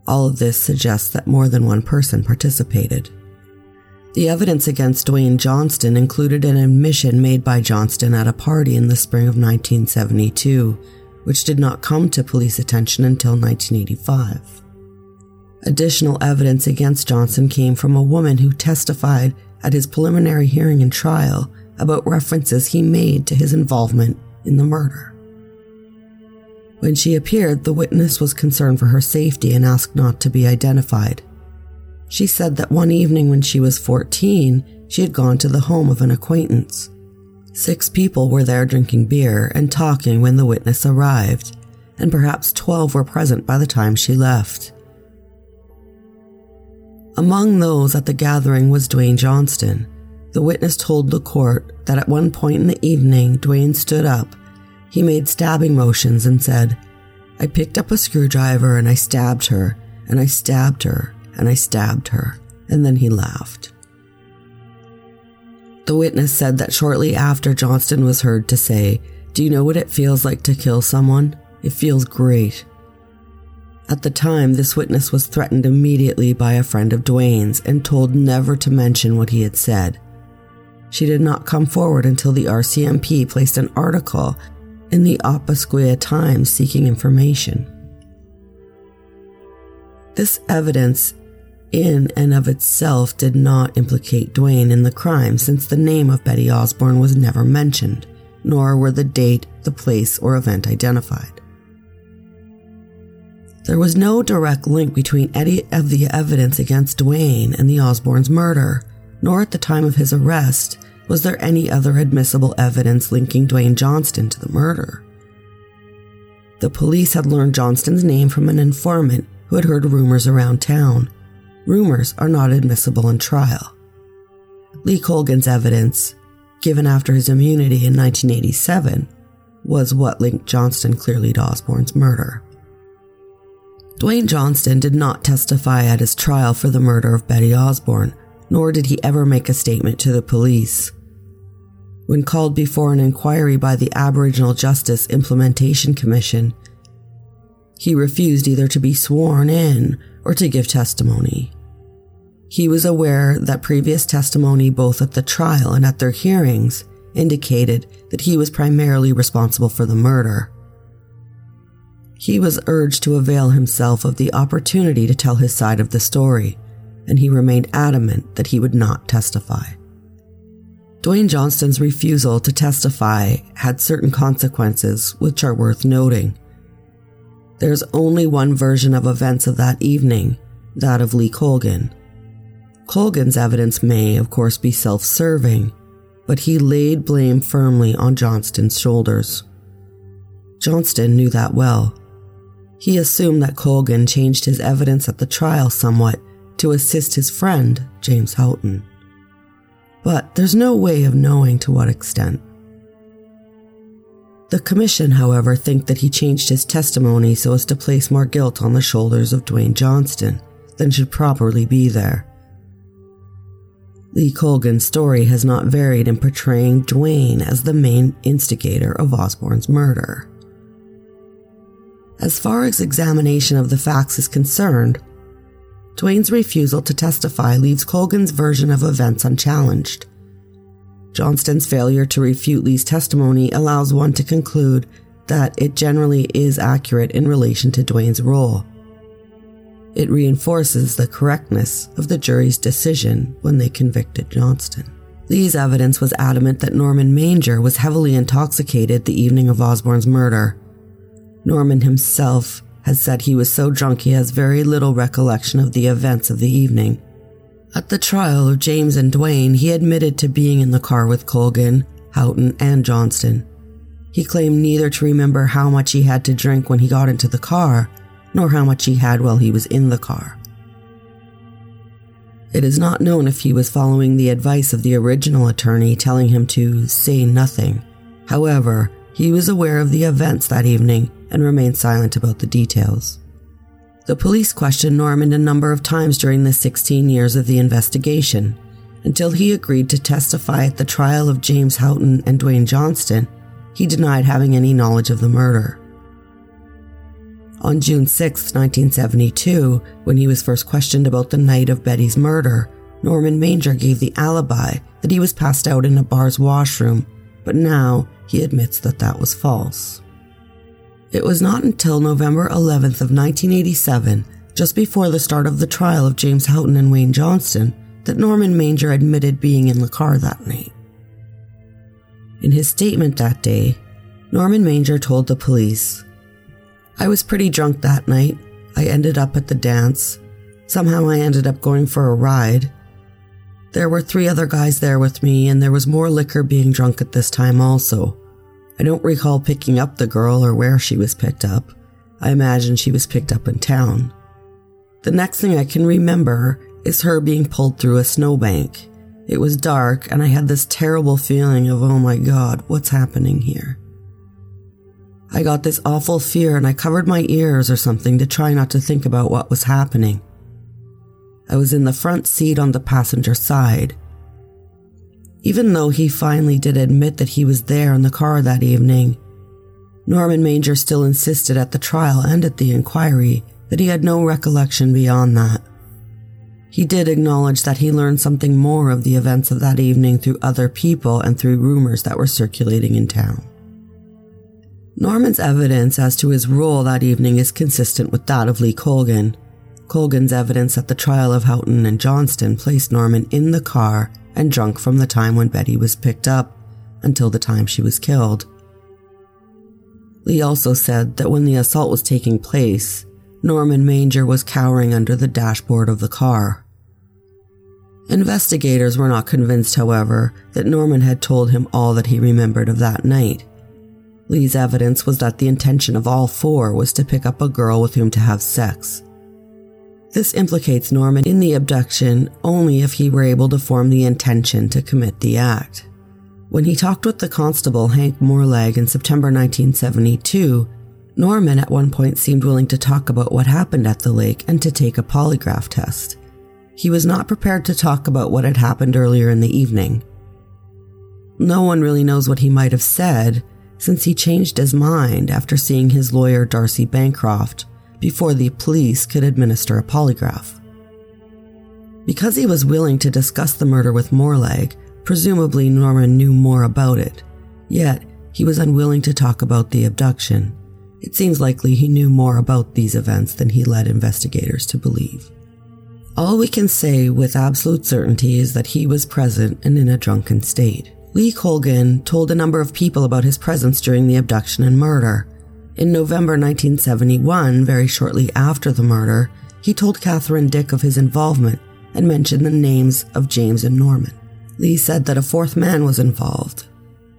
All of this suggests that more than one person participated. The evidence against Dwayne Johnston included an admission made by Johnston at a party in the spring of 1972, which did not come to police attention until 1985. Additional evidence against Johnston came from a woman who testified at his preliminary hearing and trial about references he made to his involvement in the murder. When she appeared, the witness was concerned for her safety and asked not to be identified. She said that one evening when she was 14, she had gone to the home of an acquaintance. Six people were there drinking beer and talking when the witness arrived, and perhaps 12 were present by the time she left. Among those at the gathering was Dwayne Johnston. The witness told the court that at one point in the evening, Dwayne stood up. He made stabbing motions and said, I picked up a screwdriver and I stabbed her, and I stabbed her, and I stabbed her, and then he laughed. The witness said that shortly after Johnston was heard to say, Do you know what it feels like to kill someone? It feels great. At the time, this witness was threatened immediately by a friend of Dwayne's and told never to mention what he had said. She did not come forward until the RCMP placed an article in the Opasquia Times seeking information. This evidence in and of itself did not implicate Dwayne in the crime since the name of Betty Osborne was never mentioned, nor were the date, the place, or event identified. There was no direct link between any of the evidence against Dwayne and the Osborne's murder, nor at the time of his arrest was there any other admissible evidence linking Dwayne Johnston to the murder. The police had learned Johnston's name from an informant who had heard rumors around town. Rumors are not admissible in trial. Lee Colgan's evidence, given after his immunity in 1987, was what linked Johnston clearly to Osborne's murder. Dwayne Johnston did not testify at his trial for the murder of Betty Osborne, nor did he ever make a statement to the police. When called before an inquiry by the Aboriginal Justice Implementation Commission, he refused either to be sworn in or to give testimony. He was aware that previous testimony, both at the trial and at their hearings, indicated that he was primarily responsible for the murder. He was urged to avail himself of the opportunity to tell his side of the story, and he remained adamant that he would not testify. Dwayne Johnston's refusal to testify had certain consequences, which are worth noting. There's only one version of events of that evening, that of Lee Colgan. Colgan's evidence may, of course, be self serving, but he laid blame firmly on Johnston's shoulders. Johnston knew that well he assumed that Colgan changed his evidence at the trial somewhat to assist his friend, James Houghton. But there's no way of knowing to what extent. The commission, however, think that he changed his testimony so as to place more guilt on the shoulders of Dwayne Johnston than should properly be there. Lee Colgan's story has not varied in portraying Dwayne as the main instigator of Osborne's murder. As far as examination of the facts is concerned, Dwayne's refusal to testify leaves Colgan's version of events unchallenged. Johnston's failure to refute Lee's testimony allows one to conclude that it generally is accurate in relation to Dwayne's role. It reinforces the correctness of the jury's decision when they convicted Johnston. Lee's evidence was adamant that Norman Manger was heavily intoxicated the evening of Osborne's murder Norman himself has said he was so drunk he has very little recollection of the events of the evening. At the trial of James and Dwayne, he admitted to being in the car with Colgan, Houghton, and Johnston. He claimed neither to remember how much he had to drink when he got into the car, nor how much he had while he was in the car. It is not known if he was following the advice of the original attorney telling him to say nothing. However, he was aware of the events that evening and remained silent about the details. The police questioned Norman a number of times during the 16 years of the investigation, until he agreed to testify at the trial of James Houghton and Dwayne Johnston. He denied having any knowledge of the murder. On June 6, 1972, when he was first questioned about the night of Betty's murder, Norman Manger gave the alibi that he was passed out in a bar's washroom, but now he admits that that was false. It was not until November 11th of 1987, just before the start of the trial of James Houghton and Wayne Johnston, that Norman Manger admitted being in the car that night. In his statement that day, Norman Manger told the police, I was pretty drunk that night. I ended up at the dance. Somehow I ended up going for a ride. There were three other guys there with me, and there was more liquor being drunk at this time also. I don't recall picking up the girl or where she was picked up. I imagine she was picked up in town. The next thing I can remember is her being pulled through a snowbank. It was dark, and I had this terrible feeling of, oh my god, what's happening here? I got this awful fear and I covered my ears or something to try not to think about what was happening. I was in the front seat on the passenger side, even though he finally did admit that he was there in the car that evening, Norman Manger still insisted at the trial and at the inquiry that he had no recollection beyond that. he did acknowledge that he learned something more of the events of that evening through other people and through rumors that were circulating in town. Norman's evidence as to his role that evening is consistent with that of Lee Colgan. Colgan's evidence at the trial of Houghton and Johnston placed Norman in the car and drunk from the time when Betty was picked up until the time she was killed. Lee also said that when the assault was taking place, Norman Manger was cowering under the dashboard of the car. Investigators were not convinced, however, that Norman had told him all that he remembered of that night. Lee's evidence was that the intention of all four was to pick up a girl with whom to have sex. This implicates Norman in the abduction only if he were able to form the intention to commit the act. When he talked with the constable Hank Moorlag in September 1972, Norman at one point seemed willing to talk about what happened at the lake and to take a polygraph test. He was not prepared to talk about what had happened earlier in the evening. No one really knows what he might have said, since he changed his mind after seeing his lawyer Darcy Bancroft before the police could administer a polygraph. Because he was willing to discuss the murder with Moorlag, presumably Norman knew more about it, yet he was unwilling to talk about the abduction. It seems likely he knew more about these events than he led investigators to believe. All we can say with absolute certainty is that he was present and in a drunken state. Lee Colgan told a number of people about his presence during the abduction and murder. In November 1971, very shortly after the murder, he told Catherine Dick of his involvement and mentioned the names of James and Norman. Lee said that a fourth man was involved,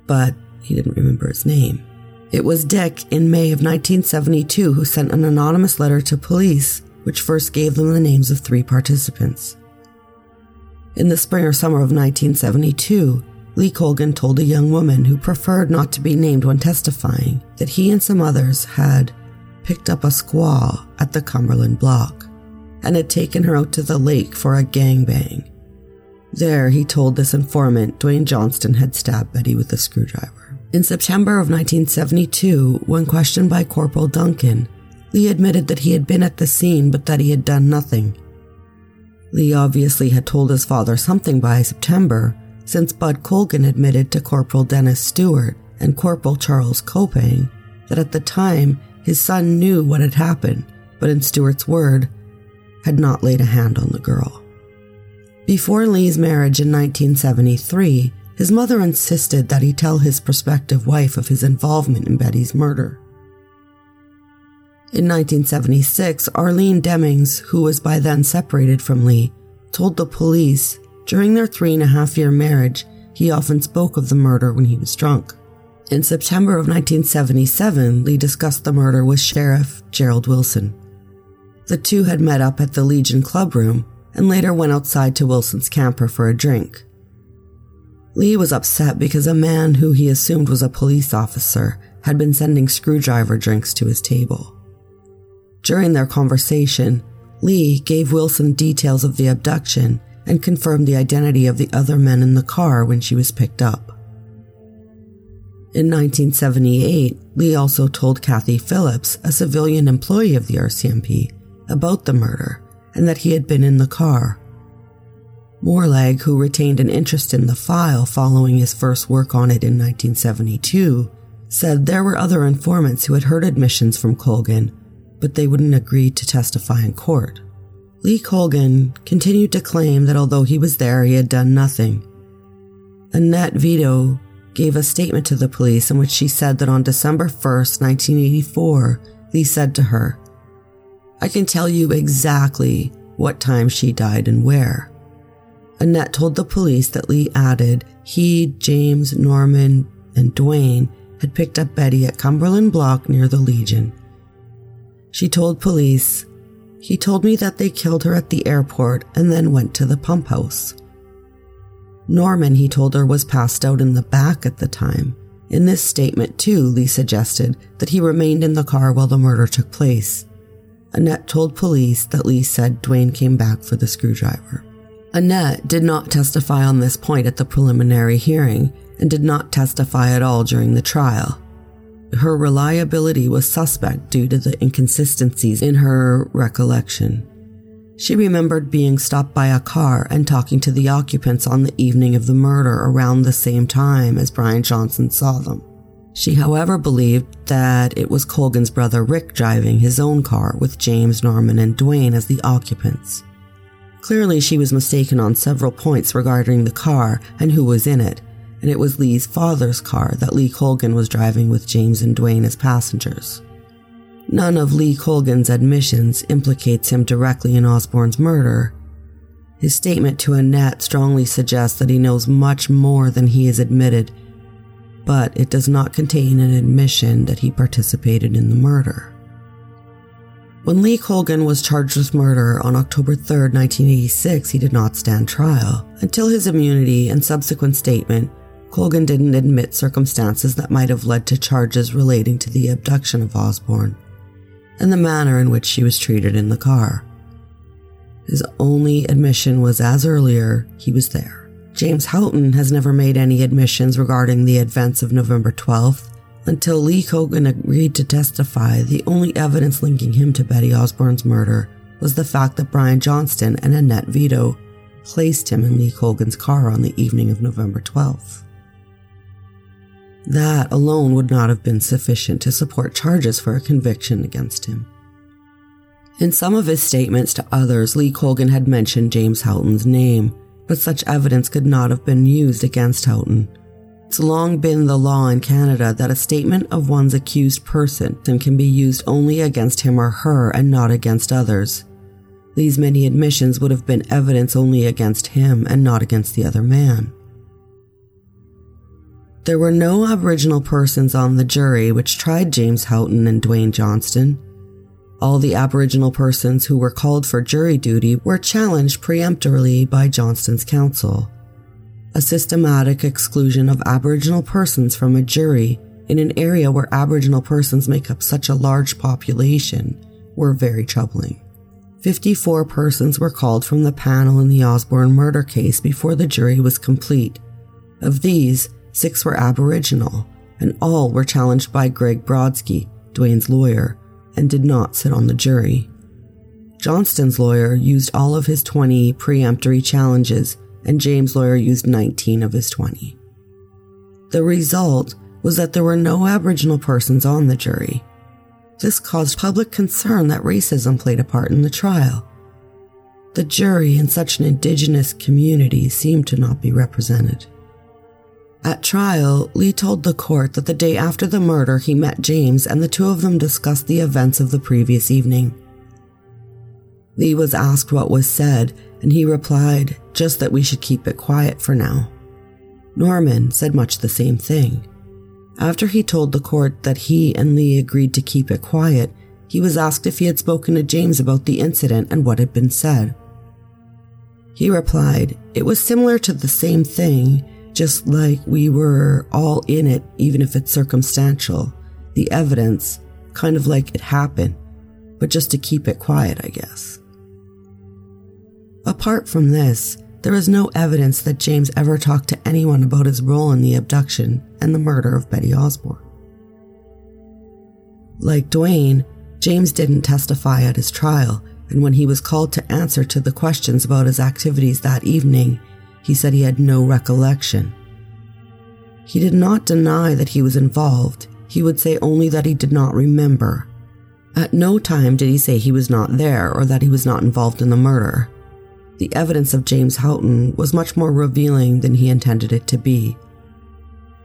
but he didn't remember his name. It was Dick in May of 1972 who sent an anonymous letter to police which first gave them the names of three participants. In the spring or summer of 1972, Lee Colgan told a young woman who preferred not to be named when testifying that he and some others had picked up a squaw at the Cumberland block and had taken her out to the lake for a gangbang. There, he told this informant Dwayne Johnston had stabbed Betty with a screwdriver. In September of 1972, when questioned by Corporal Duncan, Lee admitted that he had been at the scene but that he had done nothing. Lee obviously had told his father something by September, since Bud Colgan admitted to Corporal Dennis Stewart and Corporal Charles Copang that at the time his son knew what had happened, but in Stewart's word, had not laid a hand on the girl. Before Lee's marriage in 1973, his mother insisted that he tell his prospective wife of his involvement in Betty's murder. In 1976, Arlene Demings, who was by then separated from Lee, told the police during their three and a half year marriage, he often spoke of the murder when he was drunk. In September of 1977, Lee discussed the murder with Sheriff Gerald Wilson. The two had met up at the Legion Club room and later went outside to Wilson's camper for a drink. Lee was upset because a man who he assumed was a police officer had been sending screwdriver drinks to his table. During their conversation, Lee gave Wilson details of the abduction and confirmed the identity of the other men in the car when she was picked up. In 1978, Lee also told Kathy Phillips, a civilian employee of the RCMP, about the murder and that he had been in the car. Moorlag, who retained an interest in the file following his first work on it in 1972, said there were other informants who had heard admissions from Colgan, but they wouldn't agree to testify in court. Lee Colgan continued to claim that although he was there, he had done nothing. Annette Vito gave a statement to the police in which she said that on December 1st, 1984, Lee said to her, I can tell you exactly what time she died and where. Annette told the police that Lee added he, James, Norman, and Dwayne had picked up Betty at Cumberland Block near the Legion. She told police he told me that they killed her at the airport and then went to the pump house. Norman, he told her, was passed out in the back at the time. In this statement, too, Lee suggested that he remained in the car while the murder took place. Annette told police that Lee said Dwayne came back for the screwdriver. Annette did not testify on this point at the preliminary hearing and did not testify at all during the trial. Her reliability was suspect due to the inconsistencies in her recollection. She remembered being stopped by a car and talking to the occupants on the evening of the murder around the same time as Brian Johnson saw them. She, however, believed that it was Colgan's brother Rick driving his own car with James, Norman, and Dwayne as the occupants. Clearly, she was mistaken on several points regarding the car and who was in it, and it was Lee's father's car that Lee Colgan was driving with James and Dwayne as passengers. None of Lee Colgan's admissions implicates him directly in Osborne's murder. His statement to Annette strongly suggests that he knows much more than he has admitted, but it does not contain an admission that he participated in the murder. When Lee Colgan was charged with murder on October 3, 1986, he did not stand trial. Until his immunity and subsequent statement, Colgan didn't admit circumstances that might have led to charges relating to the abduction of Osborne and the manner in which she was treated in the car. His only admission was as earlier, he was there. James Houghton has never made any admissions regarding the events of November 12th. Until Lee Colgan agreed to testify, the only evidence linking him to Betty Osborne's murder was the fact that Brian Johnston and Annette Vito placed him in Lee Colgan's car on the evening of November 12th. That alone would not have been sufficient to support charges for a conviction against him. In some of his statements to others, Lee Colgan had mentioned James Houghton's name, but such evidence could not have been used against Houghton. It's long been the law in Canada that a statement of one's accused person can be used only against him or her and not against others. These many admissions would have been evidence only against him and not against the other man. There were no Aboriginal persons on the jury which tried James Houghton and Dwayne Johnston. All the Aboriginal persons who were called for jury duty were challenged peremptorily by Johnston's counsel. A systematic exclusion of Aboriginal persons from a jury in an area where Aboriginal persons make up such a large population were very troubling. 54 persons were called from the panel in the Osborne murder case before the jury was complete. Of these, Six were Aboriginal, and all were challenged by Greg Brodsky, Dwayne's lawyer, and did not sit on the jury. Johnston's lawyer used all of his 20 preemptory challenges, and James' lawyer used 19 of his 20. The result was that there were no Aboriginal persons on the jury. This caused public concern that racism played a part in the trial. The jury in such an indigenous community seemed to not be represented. At trial, Lee told the court that the day after the murder, he met James and the two of them discussed the events of the previous evening. Lee was asked what was said, and he replied, just that we should keep it quiet for now. Norman said much the same thing. After he told the court that he and Lee agreed to keep it quiet, he was asked if he had spoken to James about the incident and what had been said. He replied, It was similar to the same thing, just like we were all in it, even if it's circumstantial. The evidence, kind of like it happened, but just to keep it quiet, I guess. Apart from this, there is no evidence that James ever talked to anyone about his role in the abduction and the murder of Betty Osborne. Like Dwayne, James didn't testify at his trial, and when he was called to answer to the questions about his activities that evening, he said he had no recollection. He did not deny that he was involved, he would say only that he did not remember. At no time did he say he was not there or that he was not involved in the murder. The evidence of James Houghton was much more revealing than he intended it to be.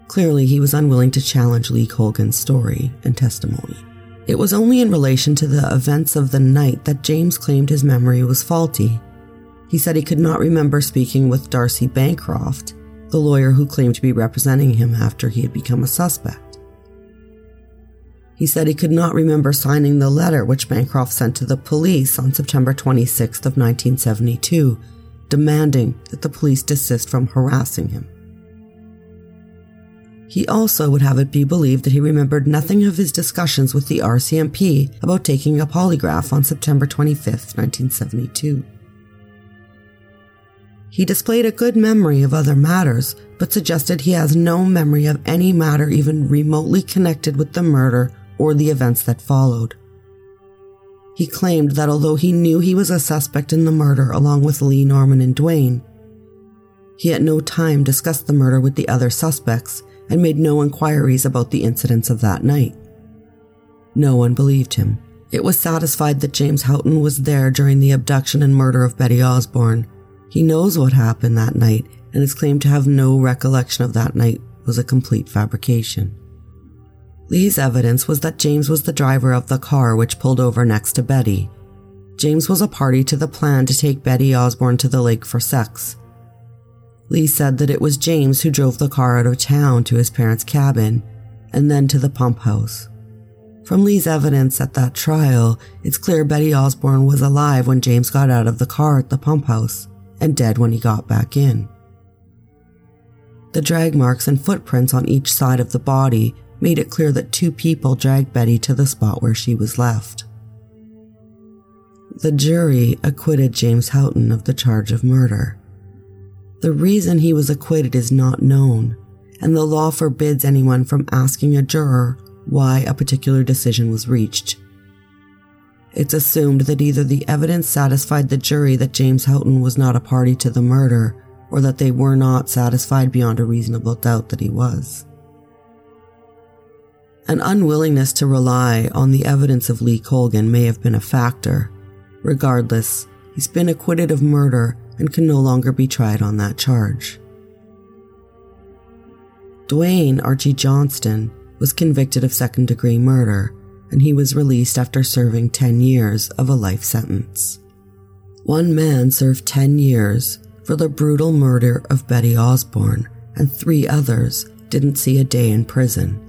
Clearly, he was unwilling to challenge Lee Colgan's story and testimony. It was only in relation to the events of the night that James claimed his memory was faulty. He said he could not remember speaking with Darcy Bancroft, the lawyer who claimed to be representing him after he had become a suspect. He said he could not remember signing the letter which Bancroft sent to the police on September 26th of 1972, demanding that the police desist from harassing him. He also would have it be believed that he remembered nothing of his discussions with the RCMP about taking a polygraph on September 25th, 1972. He displayed a good memory of other matters, but suggested he has no memory of any matter even remotely connected with the murder or the events that followed. He claimed that although he knew he was a suspect in the murder along with Lee Norman and Dwayne, he at no time discussed the murder with the other suspects and made no inquiries about the incidents of that night. No one believed him. It was satisfied that James Houghton was there during the abduction and murder of Betty Osborne. He knows what happened that night and his claim to have no recollection of that night was a complete fabrication. Lee's evidence was that James was the driver of the car which pulled over next to Betty. James was a party to the plan to take Betty Osborne to the lake for sex. Lee said that it was James who drove the car out of town to his parents' cabin and then to the pump house. From Lee's evidence at that trial, it's clear Betty Osborne was alive when James got out of the car at the pump house and dead when he got back in. The drag marks and footprints on each side of the body made it clear that two people dragged Betty to the spot where she was left. The jury acquitted James Houghton of the charge of murder. The reason he was acquitted is not known, and the law forbids anyone from asking a juror why a particular decision was reached. It's assumed that either the evidence satisfied the jury that James Houghton was not a party to the murder, or that they were not satisfied beyond a reasonable doubt that he was. An unwillingness to rely on the evidence of Lee Colgan may have been a factor. Regardless, he's been acquitted of murder and can no longer be tried on that charge. Dwayne Archie Johnston was convicted of second degree murder, and he was released after serving 10 years of a life sentence. One man served 10 years for the brutal murder of Betty Osborne, and three others didn't see a day in prison.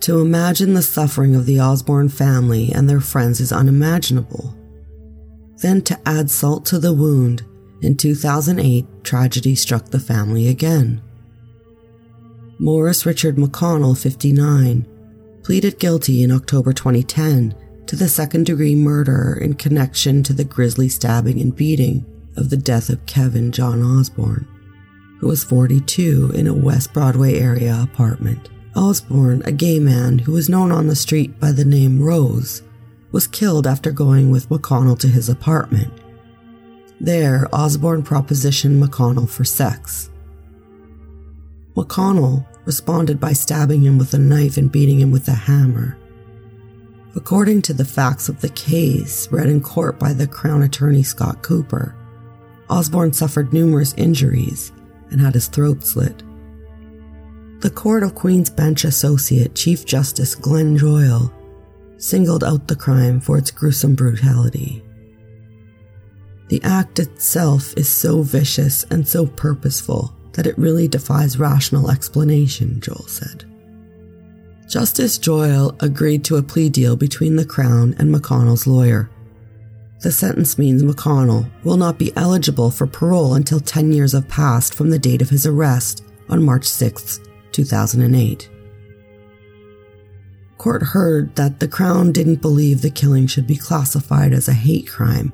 To imagine the suffering of the Osborne family and their friends is unimaginable. Then, to add salt to the wound, in 2008, tragedy struck the family again. Morris Richard McConnell, 59, pleaded guilty in October 2010 to the second degree murder in connection to the grisly stabbing and beating of the death of Kevin John Osborne, who was 42 in a West Broadway area apartment. Osborne, a gay man who was known on the street by the name Rose, was killed after going with McConnell to his apartment. There, Osborne propositioned McConnell for sex. McConnell responded by stabbing him with a knife and beating him with a hammer. According to the facts of the case read in court by the Crown Attorney Scott Cooper, Osborne suffered numerous injuries and had his throat slit. The Court of Queen's Bench Associate Chief Justice Glenn Joyal singled out the crime for its gruesome brutality. The act itself is so vicious and so purposeful that it really defies rational explanation, Joyal said. Justice Joyal agreed to a plea deal between the Crown and McConnell's lawyer, the sentence means McConnell will not be eligible for parole until 10 years have passed from the date of his arrest on March 6, 2008. Court heard that the Crown didn't believe the killing should be classified as a hate crime,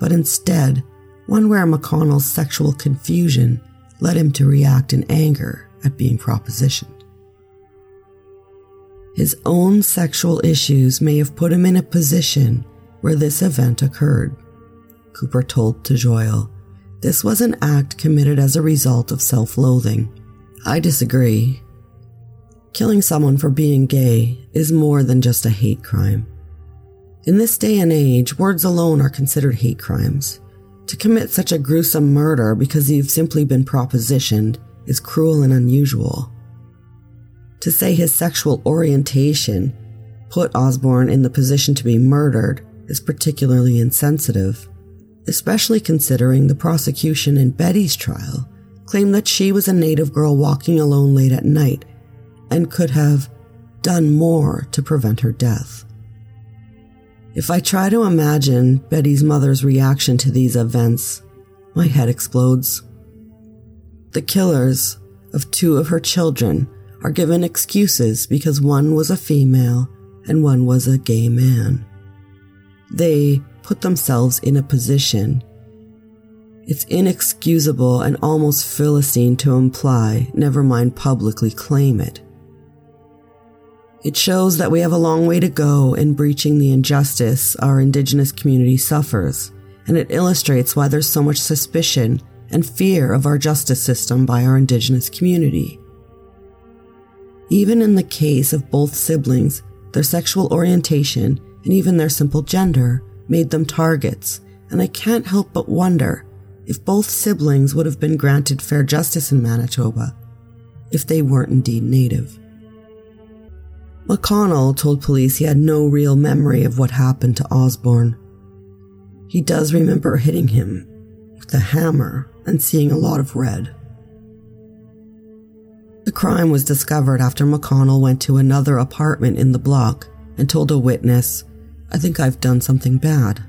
but instead, one where McConnell's sexual confusion led him to react in anger at being propositioned. His own sexual issues may have put him in a position where this event occurred. Cooper told Joyal, this was an act committed as a result of self loathing. I disagree. Killing someone for being gay is more than just a hate crime. In this day and age, words alone are considered hate crimes. To commit such a gruesome murder because you've simply been propositioned is cruel and unusual. To say his sexual orientation put Osborne in the position to be murdered is particularly insensitive, especially considering the prosecution in Betty's trial claimed that she was a native girl walking alone late at night and could have done more to prevent her death. If I try to imagine Betty's mother's reaction to these events, my head explodes. The killers of two of her children are given excuses because one was a female and one was a gay man they put themselves in a position. It's inexcusable and almost Philistine to imply, never mind publicly claim it. It shows that we have a long way to go in breaching the injustice our Indigenous community suffers, and it illustrates why there's so much suspicion and fear of our justice system by our Indigenous community. Even in the case of both siblings, their sexual orientation and even their simple gender made them targets, and I can't help but wonder if both siblings would have been granted fair justice in Manitoba if they weren't indeed native. McConnell told police he had no real memory of what happened to Osborne. He does remember hitting him with a hammer and seeing a lot of red. The crime was discovered after McConnell went to another apartment in the block and told a witness, I think I've done something bad.